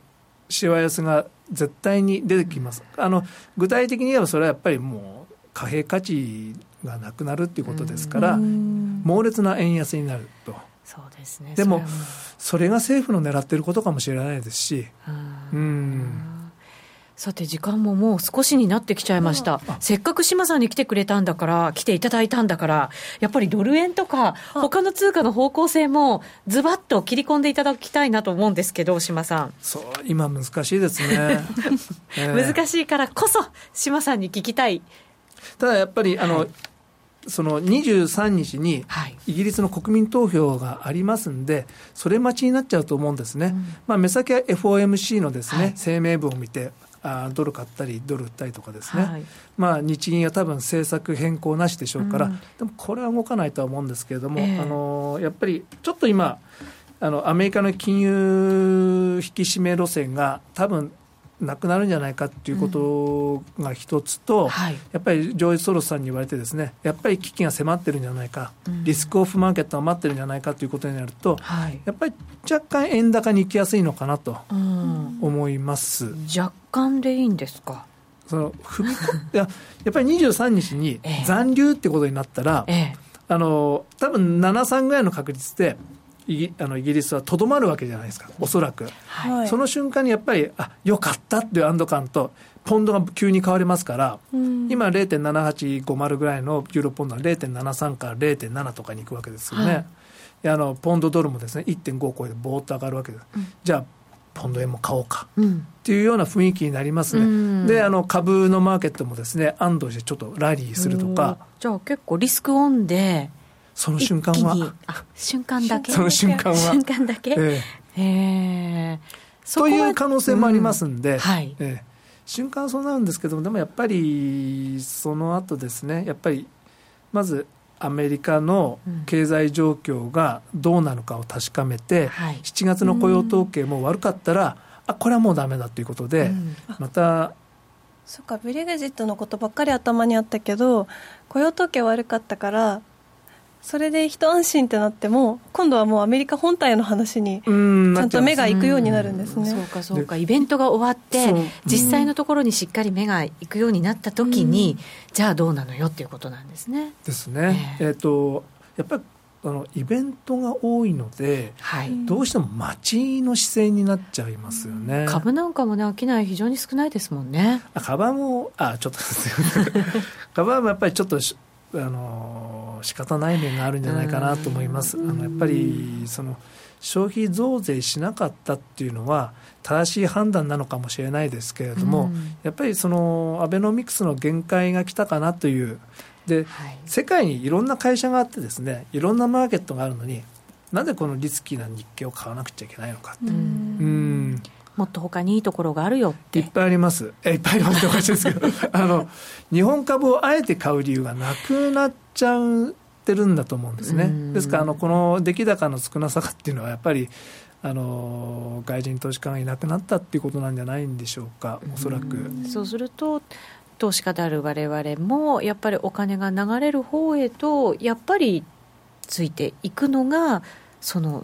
Speaker 3: しわ寄せが絶対に出てきます、あの具体的に言えばそれはやっぱりもう貨幣価値がなくなるっていうことですから、猛烈な円安になると。
Speaker 1: そうですね、
Speaker 3: でもそれが政府の狙ってることかもしれないですし。うん。
Speaker 1: さて時間ももう少しになってきちゃいました、せっかく島さんに来てくれたんだから来ていただいたんだからやっぱりドル円とか他の通貨の方向性もズバッと切り込んでいただきたいなと思うんですけど島さん。
Speaker 3: そう今難しいですね、
Speaker 1: えー、難しいからこそ島さんに聞きたい。
Speaker 3: ただやっぱりあの、はいその23日にイギリスの国民投票がありますんで、それ待ちになっちゃうと思うんですね、うん、まあ、目先は FOMC のですね、はい、声明文を見て、あドル買ったり、ドル売ったりとかですね、はい、まあ、日銀は多分政策変更なしでしょうから、うん、でもこれは動かないとは思うんですけれども、えー、あのやっぱりちょっと今、あのアメリカの金融引き締め路線が多分なくなるんじゃないかっていうことが一つと、うん。はい、やっぱりジョージ・ソロスさんに言われてですねやっぱり危機が迫ってるんじゃないか、うん、リスクオフマーケットが待ってるんじゃないかということになると、はい、やっぱり若干円高に行きやすいのかなと思います、
Speaker 1: うん、若干でいいんですか？
Speaker 3: その踏み いややっぱり23日に残留ってことになったら、ええ、あの多分73ぐらいの確率でイギあのイギリスはとどまるわけじゃないですか、おそらく、はい、その瞬間にやっぱり、あよかったっていう安堵感と、ポンドが急に変わりますから、うん、今、0.7850ぐらいのユーロポンドは0.73から0.7とかに行くわけですよね。はい、あのポンドドルもですね1.5を超えてぼーっと上がるわけです。うん、じゃあポンド円も買おうか、うん、っていうような雰囲気になりますね、うん、であの株のマーケットもですね安堵してちょっとラリーするとか。
Speaker 1: じゃあ結構リスクオンで
Speaker 3: その瞬間は？
Speaker 1: 瞬間だけ？
Speaker 3: その瞬間は？
Speaker 1: 瞬間だけ？ええ。え。
Speaker 3: ー、という可能性もありますんで、うん、はい。えー、瞬間そうなるんですけどもでもやっぱりその後ですねやっぱりまずアメリカの経済状況がどうなのかを確かめて、うんはい、7月の雇用統計も悪かったら、あこれはもうだめだということで、うん、また
Speaker 2: そっかブレグジットのことばっかり頭にあったけど雇用統計悪かったからそれで一安心ってなっても今度はもうアメリカ本体の話にちゃんと目が行くようになるんですね、
Speaker 1: そうかそうか。イベントが終わって実際のところにしっかり目が行くようになった時に、じゃあどうなのよっていうことなんですね。
Speaker 3: ですね。えっ、ー、とやっぱりあのイベントが多いので、はい、どうしても待ちの姿勢になっちゃいますよね。
Speaker 1: 株なんかもね商い非常に少ないですもんね。
Speaker 3: あ株もあちょっと 株はやっぱりちょっとあの仕方ない面があるんじゃないかなと思います。あのやっぱりその消費増税しなかったっていうのは正しい判断なのかもしれないですけれども、やっぱりそのアベノミクスの限界が来たかなという。で、はい、世界にいろんな会社があってですねいろんなマーケットがあるのになぜこのリスキーな日経を買わなくちゃいけないのかって。うん
Speaker 1: もっと他にいいところがあるよって。
Speaker 3: いっぱいあります。えいっぱいありますっておかしいですけど。あの日本株をあえて買う理由がなくなっちゃってるんだと思うんですね。ですからあのこの出来高の少なさっていうのはやっぱりあの外人投資家がいなくなったっていうことなんじゃないんでしょうか。おそらく。
Speaker 1: そうすると投資家である我々もやっぱりお金が流れる方へとやっぱりついていくのがその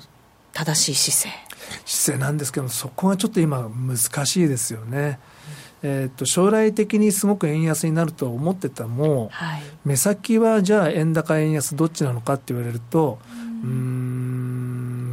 Speaker 1: 正しい姿勢
Speaker 3: 姿勢なんですけどそこがちょっと今難しいですよね。えーと、将来的にすごく円安になると思ってたも、はい、目先はじゃあ円高円安どっちなのかって言われるとうん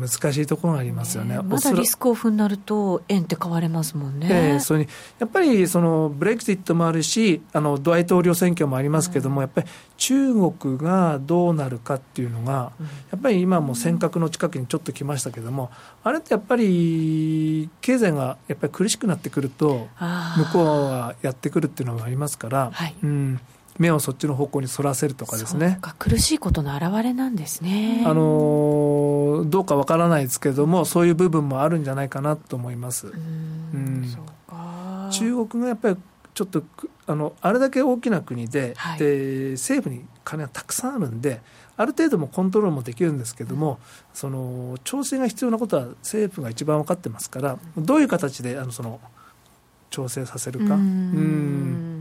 Speaker 3: 難しいところがありますよね。
Speaker 1: まだリスクオフになると、円って買われますもんね。
Speaker 3: えー、それにやっぱりそのブレグジットもあるし、あの大統領選挙もありますけれども、うん、やっぱり中国がどうなるかっていうのが、うん、やっぱり今も尖閣の近くにちょっと来ましたけれども、あれってやっぱり経済がやっぱり苦しくなってくると、向こうはやってくるっていうのがありますから。はい、うん目をそっちの方向にそらせるとかですね。
Speaker 1: 苦しいことの表れなんですね。
Speaker 3: あのどうかわからないですけれどもそういう部分もあるんじゃないかなと思います。うん中国がやっぱりちょっとあのあれだけ大きな国ではい、で政府に金がたくさんあるんである程度もコントロールもできるんですけども、うん、その調整が必要なことは政府が一番分かってますからどういう形であのその調整させるか。うん。
Speaker 1: え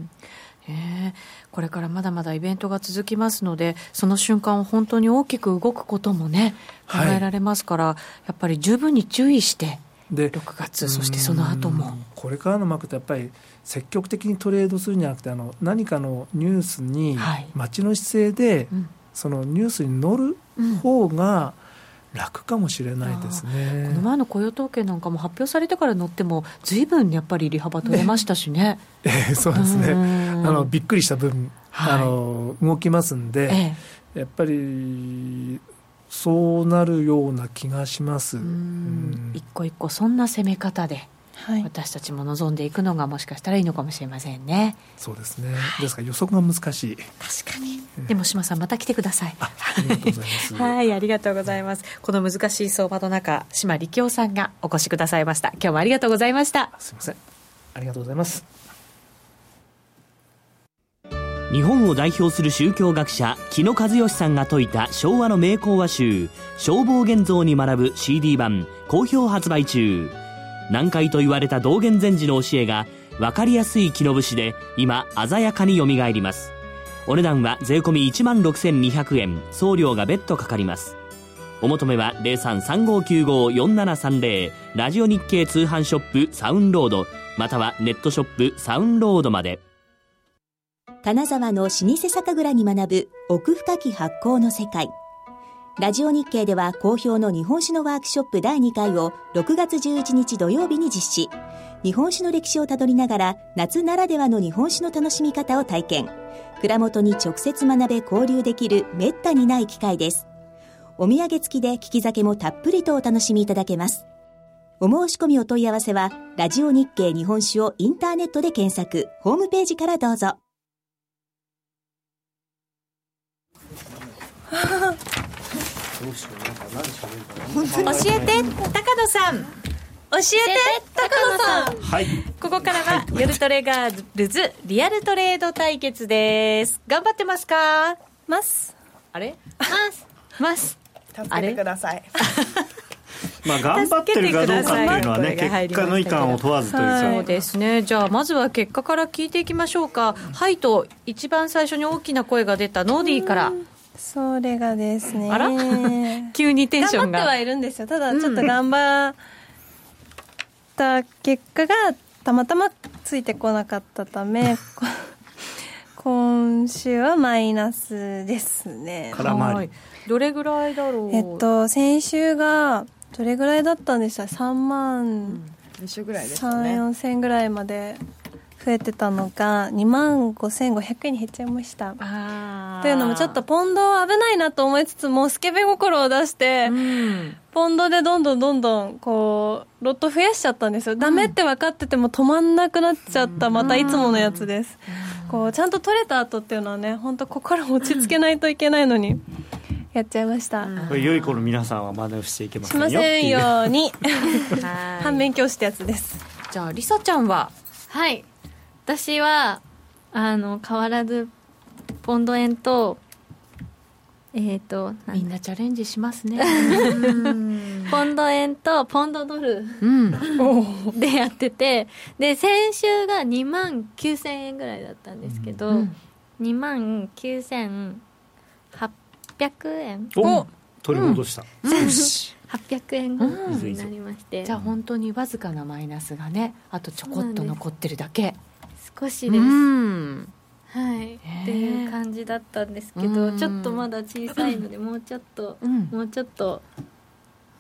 Speaker 1: これからまだまだイベントが続きますのでその瞬間を本当に大きく動くこともね考えられますから、はい、やっぱり十分に注意してで6月そしてその後も。
Speaker 3: これからのマーケットやっぱり積極的にトレードするんじゃなくてあの何かのニュースに待ちの姿勢で、はい、そのニュースに乗る方が、うん楽かもしれないですね。
Speaker 1: この前の雇用統計なんかも発表されてから乗ってもずいぶんやっぱり利幅取れましたしね。
Speaker 3: えー、そうですね。あのびっくりした分、はい、あの動きますんで、ええ、やっぱりそうなるような気がします。
Speaker 1: 一個一個そんな攻め方ではい、私たちも望んでいくのがもしかしたらいいのかもしれませんね。
Speaker 3: そうですね。はい、ですから予測が難しい。
Speaker 1: 確かに。でも島さんまた来てください。
Speaker 3: ありがとうございます。
Speaker 1: はい、ありがとうございます。この難しい相場の中、島力夫さんがお越しくださいました。今日もありがとうございました。
Speaker 3: すみません。ありがとうございます。
Speaker 4: 日本を代表する宗教学者木野和義さんが説いた昭和の名講話集「消防現像」に学ぶ CD 版好評発売中。難解と言われた道元禅師の教えが分かりやすい木の節で今鮮やかによみがえります。お値段は税込1万6200円。送料が別途かかります。お求めは0335954730ラジオ日経通販ショップサウンロード。またはネットショップサウンロードまで。
Speaker 5: 金沢の老舗酒蔵に学ぶ奥深き発酵の世界。ラジオ日経では好評の日本酒のワークショップ第2回を6月11日土曜日に実施。日本酒の歴史をたどりながら夏ならではの日本酒の楽しみ方を体験。蔵元に直接学べ交流できるめったにない機会です。お土産付きで聞き酒もたっぷりとお楽しみいただけます。お申し込みお問い合わせは、ラジオ日経日本酒をインターネットで検索、ホームページからどうぞ。
Speaker 1: どうしようなんか何喋るかな教えて高野さん。教えて高野さん。
Speaker 6: はい。
Speaker 1: ここからは夜トレガールズリアルトレード対決です。頑張ってますか？
Speaker 2: ます。
Speaker 1: あれ？
Speaker 2: ます。
Speaker 1: ます。
Speaker 2: 助けてください。
Speaker 6: まあ頑張ってるかどうかっていうのはね結果のいかんを問わずというか、
Speaker 1: そうですね。じゃあまずは結果から聞いていきましょうか。はいと一番最初に大きな声が出たノーディーから
Speaker 2: それがですね。
Speaker 1: あら？急にテンションが。
Speaker 2: 頑張ってはいるんですよ。ただちょっと頑張った結果がたまたまついてこなかったため 今週はマイナスですね。
Speaker 1: はい。どれぐらいだろう？
Speaker 2: えっと先週がどれぐらいだったんでした？3万、うん、
Speaker 7: 2週ぐらいでしたね。
Speaker 2: 3 4千ぐらいまで増えてたのが2万5500円に減っちゃいました。というのもちょっとポンド危ないなと思いつつもスケベ心を出して、うん、ポンドでどんどんどんどんこうロット増やしちゃったんですよ、うん、ダメって分かってても止まんなくなっちゃったまたいつものやつです、うん、こうちゃんと取れた後っていうのはね本当心落ち着けないといけないのにやっちゃいました、
Speaker 6: これ良い子の皆さんは真似をしていけませんよ
Speaker 2: しませんように。反面教師ってやつです。
Speaker 1: じゃありさちゃんは？
Speaker 8: はい私はあの変わらずポンド円とえっ、ー、と
Speaker 1: みんなチャレンジしますね。
Speaker 8: ポンド円とポンドドル、うん、でやっててで先週が2万9000円ぐらいだったんですけど、うん、2万9800円
Speaker 6: お取り戻した、うん、
Speaker 8: 800円ぐらいになりまして、
Speaker 1: じゃあ本当にわずかなマイナスがねあとちょこっと残ってるだけ
Speaker 8: 少しです、うん。はい、っていう感じだったんですけど、ちょっとまだ小さいのでもうちょっと、うん、もうちょっと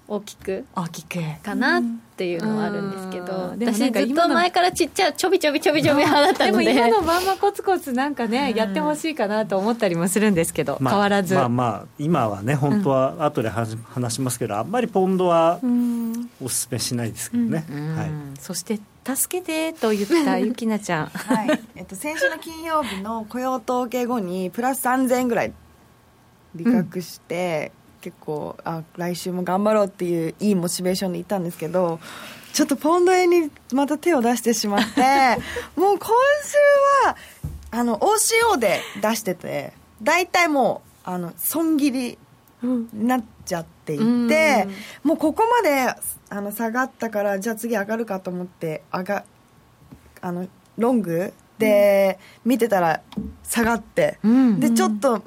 Speaker 8: 大きく
Speaker 1: 大きく。
Speaker 8: かなっていうのはあるんですけど、うん、私ずっと前からちっちゃいちょびちょびちょびちょび派だったので
Speaker 1: でも今のまんまコツコツなんかね、うん、やってほしいかなと思ったりもするんですけど、まあ、変わらず。
Speaker 6: まあまあ今はね本当は後で話しますけど、あんまりポンドはおすすめしないですけどね、はい、
Speaker 1: そして助けてと言ったゆきなちゃん、
Speaker 7: はい。えっと、先週の金曜日の雇用統計後にプラス3000円ぐらい利確して、うん、結構あ来週も頑張ろうっていういいモチベーションでいったんですけどちょっとポンド円にまた手を出してしまって もう今週はあの OCO で出してて大体もうあの損切りになっちゃっていて、うん、もうここまであの下がったからじゃあ次上がるかと思って上があのロングで見てたら下がって、うん、でちょっと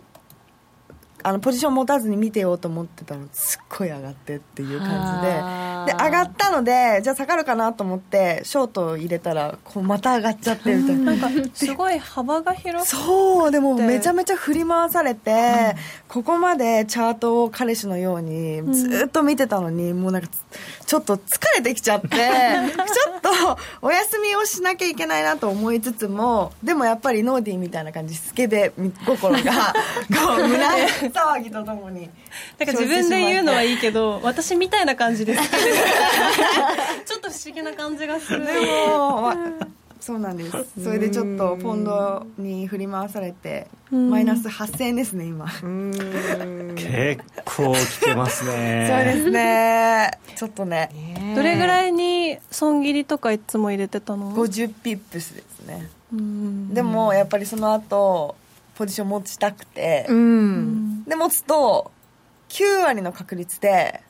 Speaker 7: あのポジション持たずに見てようと思ってたらすっごい上がってっていう感じで。で上がったのでじゃあ下がるかなと思ってショート入れたらこうまた上がっちゃってみたいな。
Speaker 2: なんかすごい幅が広く
Speaker 7: て。そうでもめちゃめちゃ振り回されて、うん、ここまでチャートを彼氏のようにずっと見てたのに、うん、もうなんかちょっと疲れてきちゃって ちょっとお休みをしなきゃいけないなと思いつつもでもやっぱりノーディーみたいな感じスケベ心が こう胸騒ぎとともに。
Speaker 2: なんか自分で言うのはいいけど私みたいな感じです。ちょっと不思議な感じがする。でも
Speaker 7: そうなんです。それでちょっとポンドに振り回されてマイナス8000円ですね今。
Speaker 6: 結構きてますね。
Speaker 7: そうですね。ちょっとね。
Speaker 2: どれぐらいに損切りとかいつも入れてたの
Speaker 7: ？50ピップスですね。でもやっぱりその後ポジション持ちたくて、うん、で持つと9割の確率で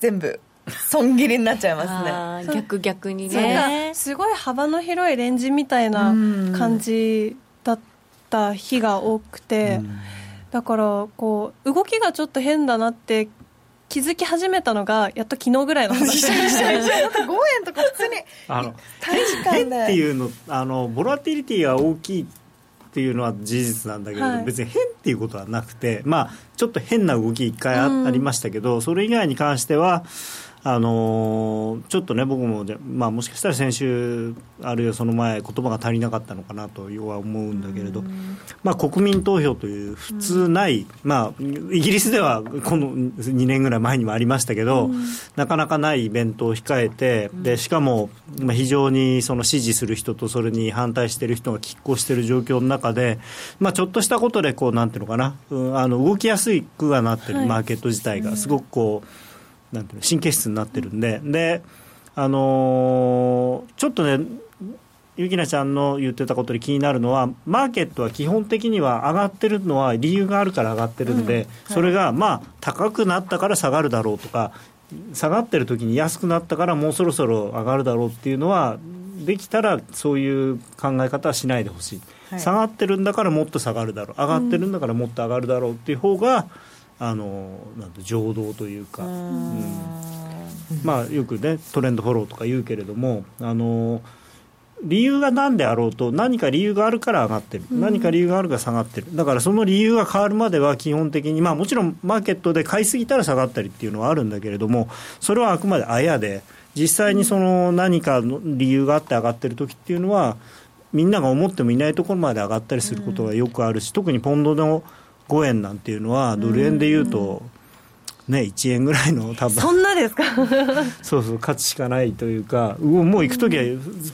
Speaker 7: 全部損切りになっちゃいます
Speaker 1: ね。逆逆にね。
Speaker 2: すごい幅の広いレンジみたいな感じだった日が多くて、だからこう動きがちょっと変だなって気づき始めたのがやっと昨日ぐらいの話。でした5
Speaker 7: 円とか普通に
Speaker 6: あの短時間で。っていうのあのボラティリティが大きいっていうのは事実なんだけど、はい、別に変っていうことはなくて、まあ、ちょっと変な動き一回あ,、りましたけど、それ以外に関しては、あのちょっとね、僕もまあ、もしかしたら先週、あるいはその前、言葉が足りなかったのかなとは思うんだけれど、まあ、国民投票という普通ない、まあ、イギリスではこの2年ぐらい前にもありましたけど、なかなかないイベントを控えて、でしかも、まあ、非常にその支持する人とそれに反対している人が拮抗している状況の中で、まあ、ちょっとしたことでこう、なんていうのかな、うん、あの動きやすいくはなってる、マーケット自体が、すごくこう。なんていうの神経質になってるんで、であのー、ちょっとねゆきなちゃんの言ってたことで気になるのはマーケットは基本的には上がってるのは理由があるから上がってるんで、うん。はい、それがまあ高くなったから下がるだろうとか下がってる時に安くなったからもうそろそろ上がるだろうっていうのはできたらそういう考え方はしないでほしい。下がってるんだからもっと下がるだろう。上がってるんだからもっと上がるだろうっていう方が、あのなんて情動というか、うん、まあ、よくねトレンドフォローとか言うけれどもあの理由が何であろうと何か理由があるから上がってる、何か理由があるから下がってる。だからその理由が変わるまでは基本的に、まあ、もちろんマーケットで買いすぎたら下がったりっていうのはあるんだけれどもそれはあくまであやで実際にその何かの理由があって上がってる時っていうのはみんなが思ってもいないところまで上がったりすることがよくあるし、特にポンドの5円なんていうのはドル円でいうと、ね、1円ぐらいの多分。
Speaker 2: そんなですか？
Speaker 6: そうそう価値しかないというかもう行く時は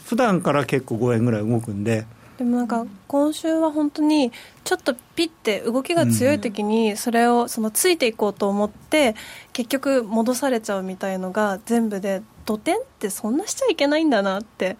Speaker 6: 普段から結構5円ぐらい動くんで。
Speaker 2: でもなんか今週は本当にちょっとピッて動きが強い時にそれをそのついていこうと思って結局戻されちゃうみたいのが全部で土点ってそんなしちゃいけないんだなって。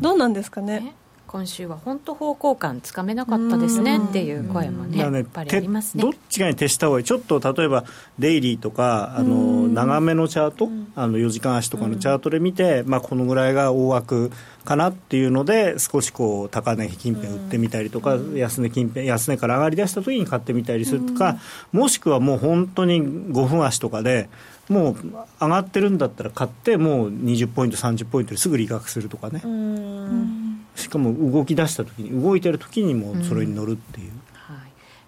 Speaker 2: どうなんですかね？
Speaker 1: 今週は本当方向感つかめなかったですねっていう声もね、やっぱりありますね。
Speaker 6: どっちかに徹した方がいい。ちょっと例えばデイリーとかあの長めのチャートあの4時間足とかのチャートで見て、まあ、このぐらいが大枠かなっていうので少しこう高値近辺売ってみたりとか、安値近辺安値から上がりだした時に買ってみたりするとか、もしくはもう本当に5分足とかでもう上がってるんだったら買ってもう20ポイント30ポイントですぐ利確するとかね。しかも動き出した時に動いてる時にもそれに乗るっていう、
Speaker 1: はい、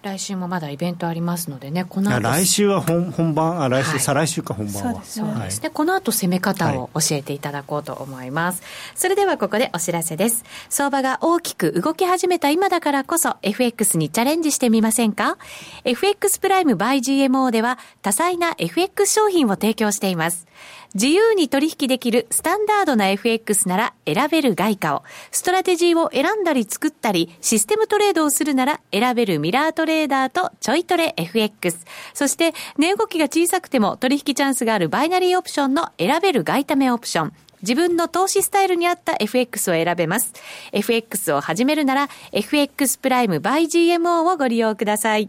Speaker 1: 来週もまだイベントありますのでねこの後
Speaker 6: 来週は本本番あ来週、はい、再来週か本番は。
Speaker 1: そうですね、はい、この後攻め方を教えていただこうと思います、それではここでお知らせです。相場が大きく動き始めた今だからこそ FX にチャレンジしてみませんか？FX プライム by GMO では多彩な FX 商品を提供しています自由に取引できるスタンダードな FX なら選べる外貨を、ストラテジーを選んだり作ったり、システムトレードをするなら選べるミラートレーダーとちょいトレ FX。そして、値動きが小さくても取引チャンスがあるバイナリーオプションの選べる外為オプション。自分の投資スタイルに合った FX を選べます。FX を始めるなら FX プライム by GMO をご利用ください。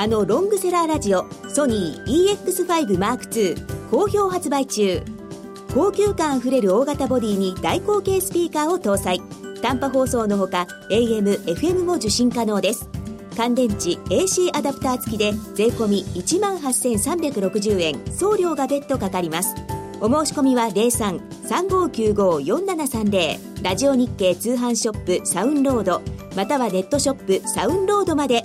Speaker 5: あのロングセラーラジオソニー EX5M2 好評発売中。高級感あふれる大型ボディに大口径スピーカーを搭載。短波放送のほか AM、FM も受信可能です。乾電池 AC アダプター付きで税込1万8360円。送料が別途かかります。お申し込みは03-3595-4730ラジオ日経通販ショップサウンロード。またはネットショップサウンロードまで。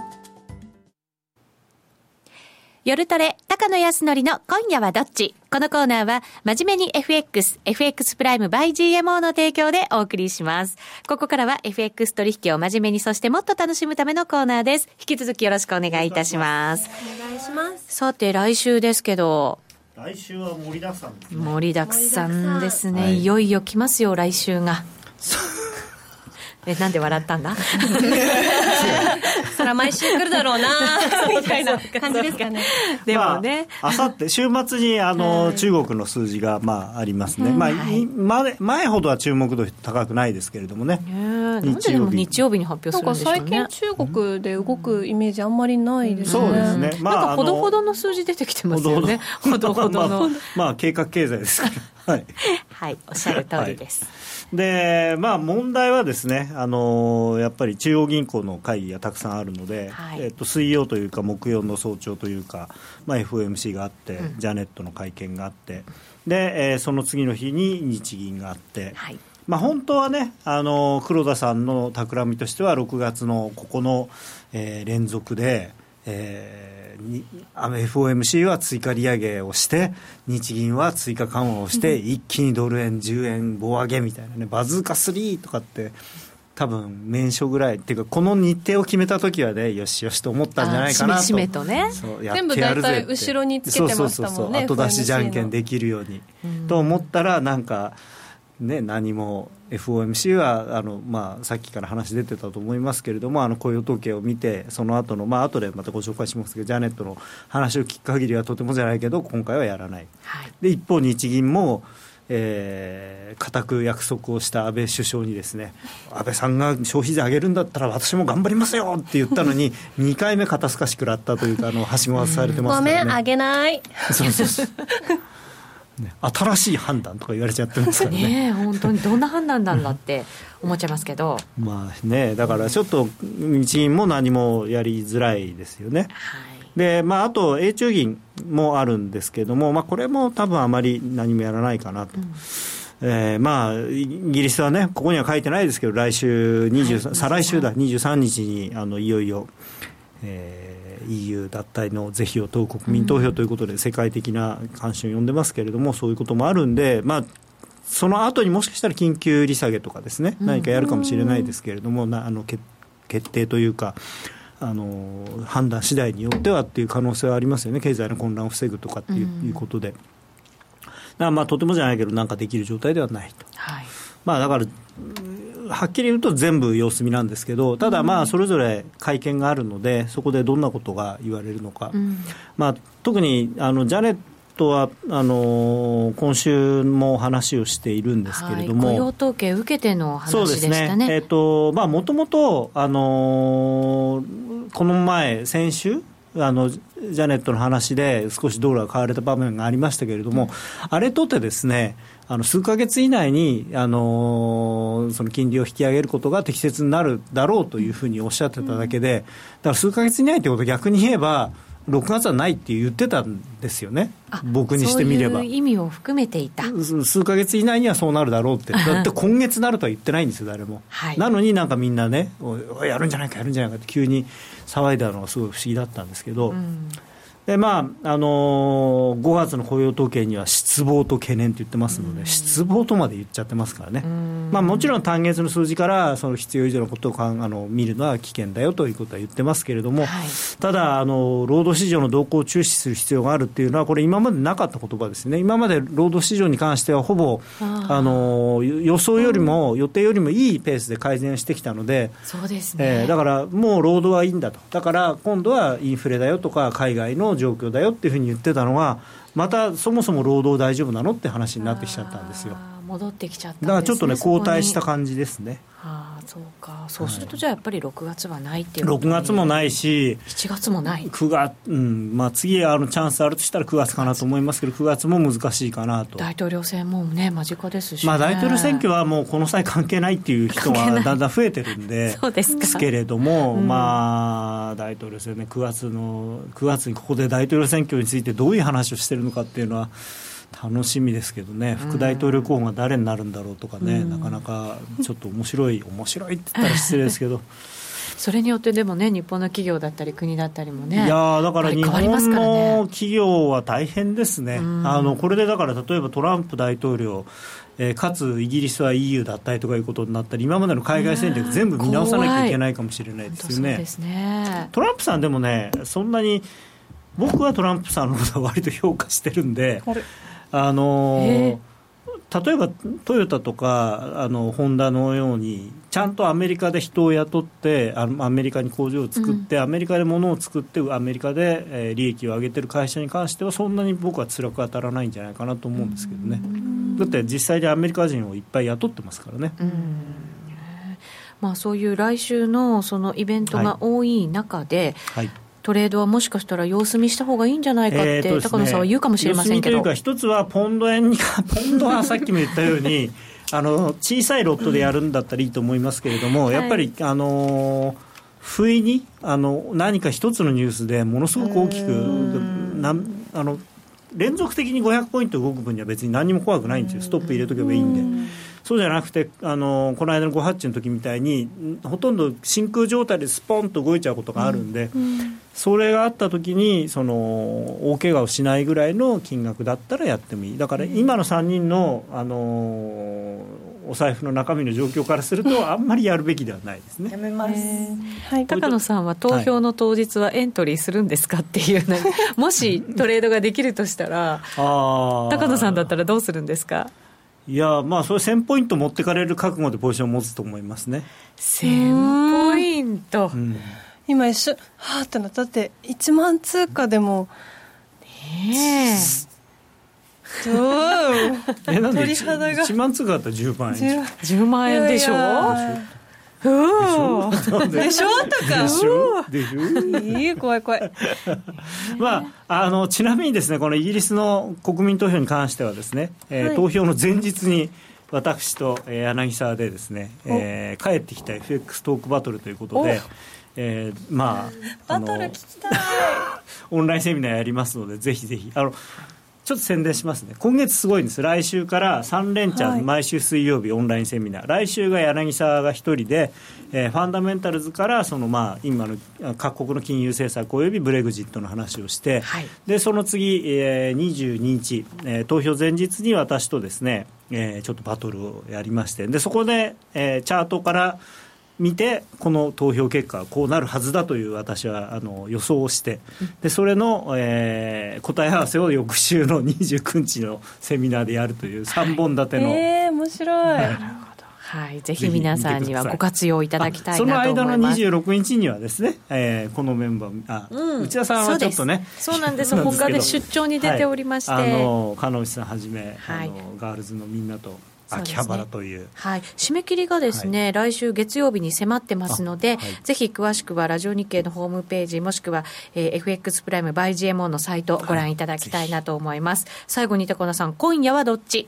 Speaker 1: 夜トレ、高野康則の今夜はどっち？このコーナーは、真面目に FX、FX プライム by GMO の提供でお送りします。ここからは FX 取引を真面目に、そしてもっと楽しむためのコーナーです。引き続きよろしくお願いいたします。
Speaker 2: お願いします。
Speaker 1: さて、来週ですけど、
Speaker 6: 来週は盛りだくさんです
Speaker 1: ね。盛りだくさんですね。い、いよいよ来ますよ、来週が。えなんで笑ったんだ？
Speaker 2: そら毎週来るだろうな みたいな感じですかね。
Speaker 1: でもね、
Speaker 6: あさって週末にあの、はい、中国の数字がまあありますね、うん、まあ、はい、前前ほどは注目度高くないですけれどもね。
Speaker 1: 日曜日日曜日に発表するんでしょうね。
Speaker 2: 最近中国で動くイメージあんまりないです
Speaker 6: ね、そうですね、
Speaker 1: まあ、なんかほどほどの数字出てきてますよね。ほどほどの、まあ、
Speaker 6: まあ計画経済ですから。はい、
Speaker 1: はい、おっしゃる通りです、はい
Speaker 6: でまあ、問題はですねあのやっぱり中央銀行の会議がたくさんあるので、はい、えっと、水曜というか木曜の早朝というか、まあ、FOMC があって、うん、ジャネットの会見があってで、えー、その次の日に日銀があって。はいまあ、本当はねあの黒田さんの企みとしては6月のここの、えー、連続でえー、FOMC は追加利上げをして日銀は追加緩和をして、一気にドル円10円棒上げみたいなねバズーカ3とかって多分年初ぐらいっていうかこの日程を決めた時はねよしよしと思ったんじゃないかなと。
Speaker 1: しめとね。
Speaker 2: 全部大体後ろにつけてましたもんねそうそうそう
Speaker 6: 後出しじゃんけんできるように、と思ったらなんかね何も FOMC はあの、まあ、さっきから話出てたと思いますけれどもあの雇用統計を見てその後のまあ後でまたご紹介しますけどジャネットの話を聞く限りはとてもじゃないけど今回はやらない、はい、で一方日銀もえー、固く約束をした安倍首相にですね安倍さんが消費税上げるんだったら私も頑張りますよって言ったのに 2回目肩透かし食らったというかあのはしごはされてます
Speaker 2: から、ね、ごめん上げない。
Speaker 6: そうそうそうね、新しい判断とか言われちゃってますからね。
Speaker 1: ね本当に。どんな判断なんだって思っちゃいますけど。
Speaker 6: まあねだからちょっと日銀も何もやりづらいですよね、はい。でまあ、あと、永中銀もあるんですけれども、まあ、これも多分あまり何もやらないかなと。うん。えー、まあ、イギリスはね、ここには書いてないですけど、来週23、はい、再来週だ、23日にあのいよいよ、えー、EU 脱退の是非を問う国民投票ということで、世界的な関心を呼んでますけれども、そういうこともあるんで、まあ、その後にもしかしたら緊急利下げとかですね、何かやるかもしれないですけれども、なあの決決定というか、あの判断次第によってはっていう可能性はありますよね、経済の混乱を防ぐとかっていう,、いうことで。だまあとてもじゃないけど、なんかできる状態ではないと。はい、まあ、だからはっきり言うと全部様子見なんですけど、ただまあそれぞれ会見があるので、そこでどんなことが言われるのか、うん、まあ、特にあのジャネットはあの今週も話をしているんですけれども、
Speaker 1: はい、雇用統計受けての話でしたね。
Speaker 6: えっ、ー、とまあもともとあのこの前先週あのジャネットの話で少しドルが買われた場面がありましたけれども、うん、あれとってですねあの数か月以内に、あのその金利を引き上げることが適切になるだろうというふうにおっしゃってただけで、だから数か月以内ということは逆に言えば、6月はないって言ってたんですよね、僕にしてみれば。
Speaker 1: そういう意味を含めていた
Speaker 6: 数か月以内にはそうなるだろうって、だって今月なるとは言ってないんですよ、誰も。はい、なのになんかみんなね、やるんじゃないか、やるんじゃないかって急に騒いだのがすごい不思議だったんですけど。うんでまああのー、5月の雇用統計には失望と懸念と言ってますので、失望とまで言っちゃってますからね、まあ、もちろん単月の数字からその必要以上のことをかんあの見るのは危険だよということは言ってますけれども、はい、ただあの、労働市場の動向を注視する必要があるっていうのは、これ、今までなかった言葉ですね、今まで労働市場に関しては、ほぼあの予想よりも、予定よりもいいペースで改善してきたので、
Speaker 1: そうですね、
Speaker 6: えー、だからもう労働はいいんだと、だから今度はインフレだよとか、海外の状況だよっていうふうに言ってたのが、またそもそも労働大丈夫なのって話になってきちゃったんですよ。
Speaker 1: 戻ってきちゃった、
Speaker 6: ね、だからちょっとね、後退した感じですね。
Speaker 1: ああそうか。そうするとじゃあやっぱり6月はないっていう
Speaker 6: 6月もないし
Speaker 1: 7月もない。
Speaker 6: 9月、うん。まあ、次あのチャンスあるとしたら9月かなと思いますけど9月も難しいかなと。
Speaker 1: 大統領選もね間近ですし、ね、
Speaker 6: まあ、大統領選挙はもうこの際関係ないっていう人はだんだん増えてるんで
Speaker 1: そうです
Speaker 6: ですけれども、うん、まあ大統領選ね9月の9月にここで大統領選挙についてどういう話をしてるのかっていうのは楽しみですけどね、副大統領候補が誰になるんだろうとかね、うん、なかなかちょっと面白い、面白いって言ったら失礼ですけど。
Speaker 1: それによってでもね、日本の企業だったり、国だったりもね、
Speaker 6: いやだから日本の企業は大変ですね、あのこれでだから、例えばトランプ大統領、えー、かつイギリスは EU 脱退とかいうことになったり、今までの海外戦略、全部見直さなきゃいけないかもしれないですよね。
Speaker 1: ね。
Speaker 6: トランプさんでもね、そんなに僕はトランプさんのことは割と評価してるんで。あの例えばトヨタとかあのホンダのようにちゃんとアメリカで人を雇ってアメリカに工場を作って、うん、アメリカで物を作ってアメリカで、えー、利益を上げてる会社に関してはそんなに僕は辛く当たらないんじゃないかなと思うんですけどね、だって実際にアメリカ人をいっぱい雇ってますからね。
Speaker 1: まあ、そういう来週のそのイベントが多い中で、はい、はいトレードはもしかしたら様子見した方がいいんじゃないかって、えーね、高野さんは言うかもしれませんけど。
Speaker 6: というか、一つはポンド円に、ポンドはさっきも言ったように、あの小さいロットでやるんだったらいいと思いますけれども、やっぱり、あの不意にあの何か一つのニュースでものすごく大きくなあの連続的に500ポイント動く分には別に何も怖くないんですよ、ストップ入れとけばいいんで。そうじゃなくてあのこの間の5ハッチの時みたいにほとんど真空状態でスポンと動いちゃうことがあるんで、うんうん、それがあった時にその大怪我をしないぐらいの金額だったらやってもいい。だから今の3人の、あのお財布の中身の状況からするとあんまりやるべきではないですね。
Speaker 7: やめます、
Speaker 1: はい、高野さんは投票の当日はエントリーするんですかっていうの、はい、もしトレードができるとしたら高野さんだったらどうするんですか？
Speaker 6: いやまあそれ1000ポイント持ってかれる覚悟でポジションを持つと思いますね。
Speaker 1: 1000ポイント、うん、
Speaker 2: 今一瞬はあってなったって1万通貨でも。
Speaker 1: ねえ。
Speaker 6: えなんで鳥肌が。1万通貨だったら10万円
Speaker 1: 10, 万円でしょ？
Speaker 2: でしょでしょ？とかでしょ？
Speaker 6: でしょ？
Speaker 2: いい怖い怖い。
Speaker 6: まああのちなみにですねこのイギリスの国民投票に関してはですね、えー、はい、投票の前日に私と、えー、柳沢でですね、えー、帰ってきた FX トークバトルということでえー、ま
Speaker 2: あ、あの
Speaker 6: オンラインセミナーやりますので、ぜひぜひ、あのちょっと宣伝しますね、今月すごいんです、来週から3連チャン、はい、毎週水曜日、オンラインセミナー、来週が柳沢が1人で、えー、ファンダメンタルズからその、まあ、今の各国の金融政策およびブレグジットの話をして、はい、でその次、えー、22日、えー、投票前日に私とですね、えー、ちょっとバトルをやりまして、でそこで、えー、チャートから、見てこの投票結果はこうなるはずだという私はあの予想をしてでそれの、えー、答え合わせを翌週の29日のセミナーでやるという3本立ての、はい、
Speaker 2: えー、面白い、
Speaker 1: なるほどはい、ぜひ皆さんにはご活用いただきたいなと思います。
Speaker 6: その間の26日にはですね、えー、このメンバーあ、うん、内田さんはちょっとね
Speaker 1: そうなんです。他で出張に出ておりまして、はい、あの
Speaker 6: 鹿野内さんはじめ、はい、あのガールズのみんなと秋葉原という、ね、
Speaker 1: はい、締め切りがですね、はい、来週月曜日に迫ってますので、はい、ぜひ詳しくはラジオ日経のホームページもしくは、えー、FX プライム by GMO のサイトご覧いただきたいなと思います、はい、最後に高野さん今夜はどっち？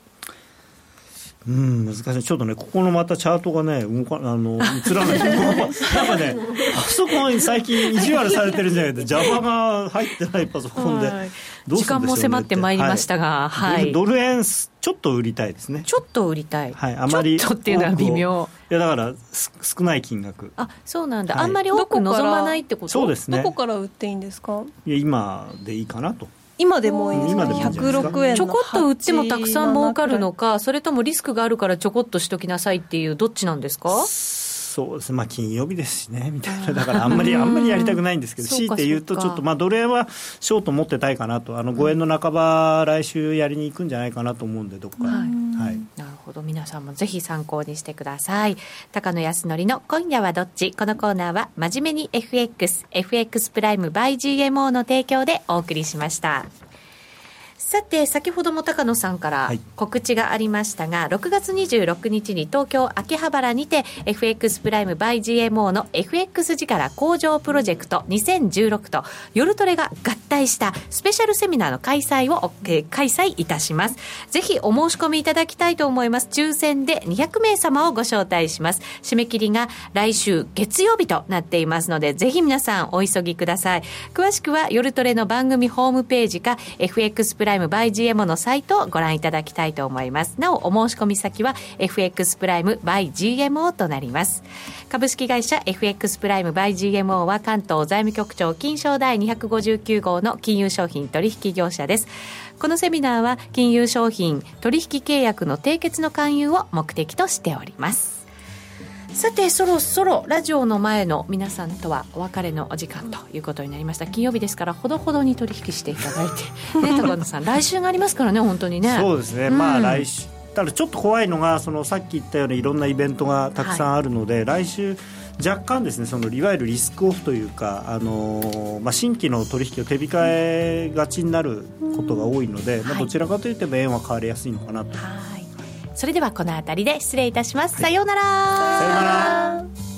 Speaker 6: うん難しい。ちょっとねここのまたチャートがね動かあの映らない。なんかねパソコン最近意地悪されてるんじゃないか。Java が入ってないパソコンで、はい、
Speaker 1: どう時間も迫ってまいりましたが、
Speaker 6: はい、ドル円ちょっと売りたいですね。
Speaker 1: ちょっと売りたい、
Speaker 6: はい、あまり
Speaker 1: ちょっとっていうのは微妙。
Speaker 6: いやだから少ない金額。
Speaker 1: あそうなんだ、はい、あんまり多く望まないってこと？
Speaker 6: そうですね。
Speaker 2: どこから売っていいんですか？
Speaker 6: いや今でいいかなと
Speaker 2: 今でもいいですか？106円
Speaker 1: ちょこっと売ってもたくさん儲かるのかそれともリスクがあるからちょこっとしときなさいっていうどっちなんですか？
Speaker 6: そうですね、まあ、金曜日ですしね、みたいな、だからあんまり、あんまりやりたくないんですけど、強いて言うと、ちょっと、まあ、ドル円はショート持ってたいかなと、あの5円の半ば、来週やりに行くんじゃないかなと思うんで、どこか、はい、
Speaker 1: はい、なるほど、皆さんもぜひ参考にしてください。高野康則の今夜はどっち？このコーナーは、真面目に FX、FX プライム by GMO の提供でお送りしました。さて先ほども高野さんから告知がありましたが、はい、6月26日に東京秋葉原にて FX プライム by GMO の FX 力向上プロジェクト2016と夜トレが合体したスペシャルセミナーの開催を、えー、開催いたします。ぜひお申し込みいただきたいと思います。抽選で200名様をご招待します。締め切りが来週月曜日となっていますのでぜひ皆さんお急ぎください。詳しくは夜トレの番組ホームページか FX プライムイム by GMO のサイトをご覧いただきたいと思います。なお、お申し込み先は FX プライム by GMO となります。株式会社 FX プライム by GMO は関東財務局長金賞第259号の金融商品取引業者です。このセミナーは金融商品取引契約の締結の勧誘を目的としております。さてそろそろラジオの前の皆さんとはお別れのお時間ということになりました。金曜日ですからほどほどに取引していただいて。ね高野さん来週がありますからね本当にね。
Speaker 6: そうですね、うん、まあ来週ただちょっと怖いのがそのさっき言ったようにいろんなイベントがたくさんあるので、はい、来週若干ですねそのいわゆるリスクオフというか、あのまあ、新規の取引を手控えがちになることが多いので、まあ、どちらかというと円は買われやすいのかなと。
Speaker 1: はいそれではこの辺りで失礼いたします、はい、さようなら。
Speaker 6: さようなら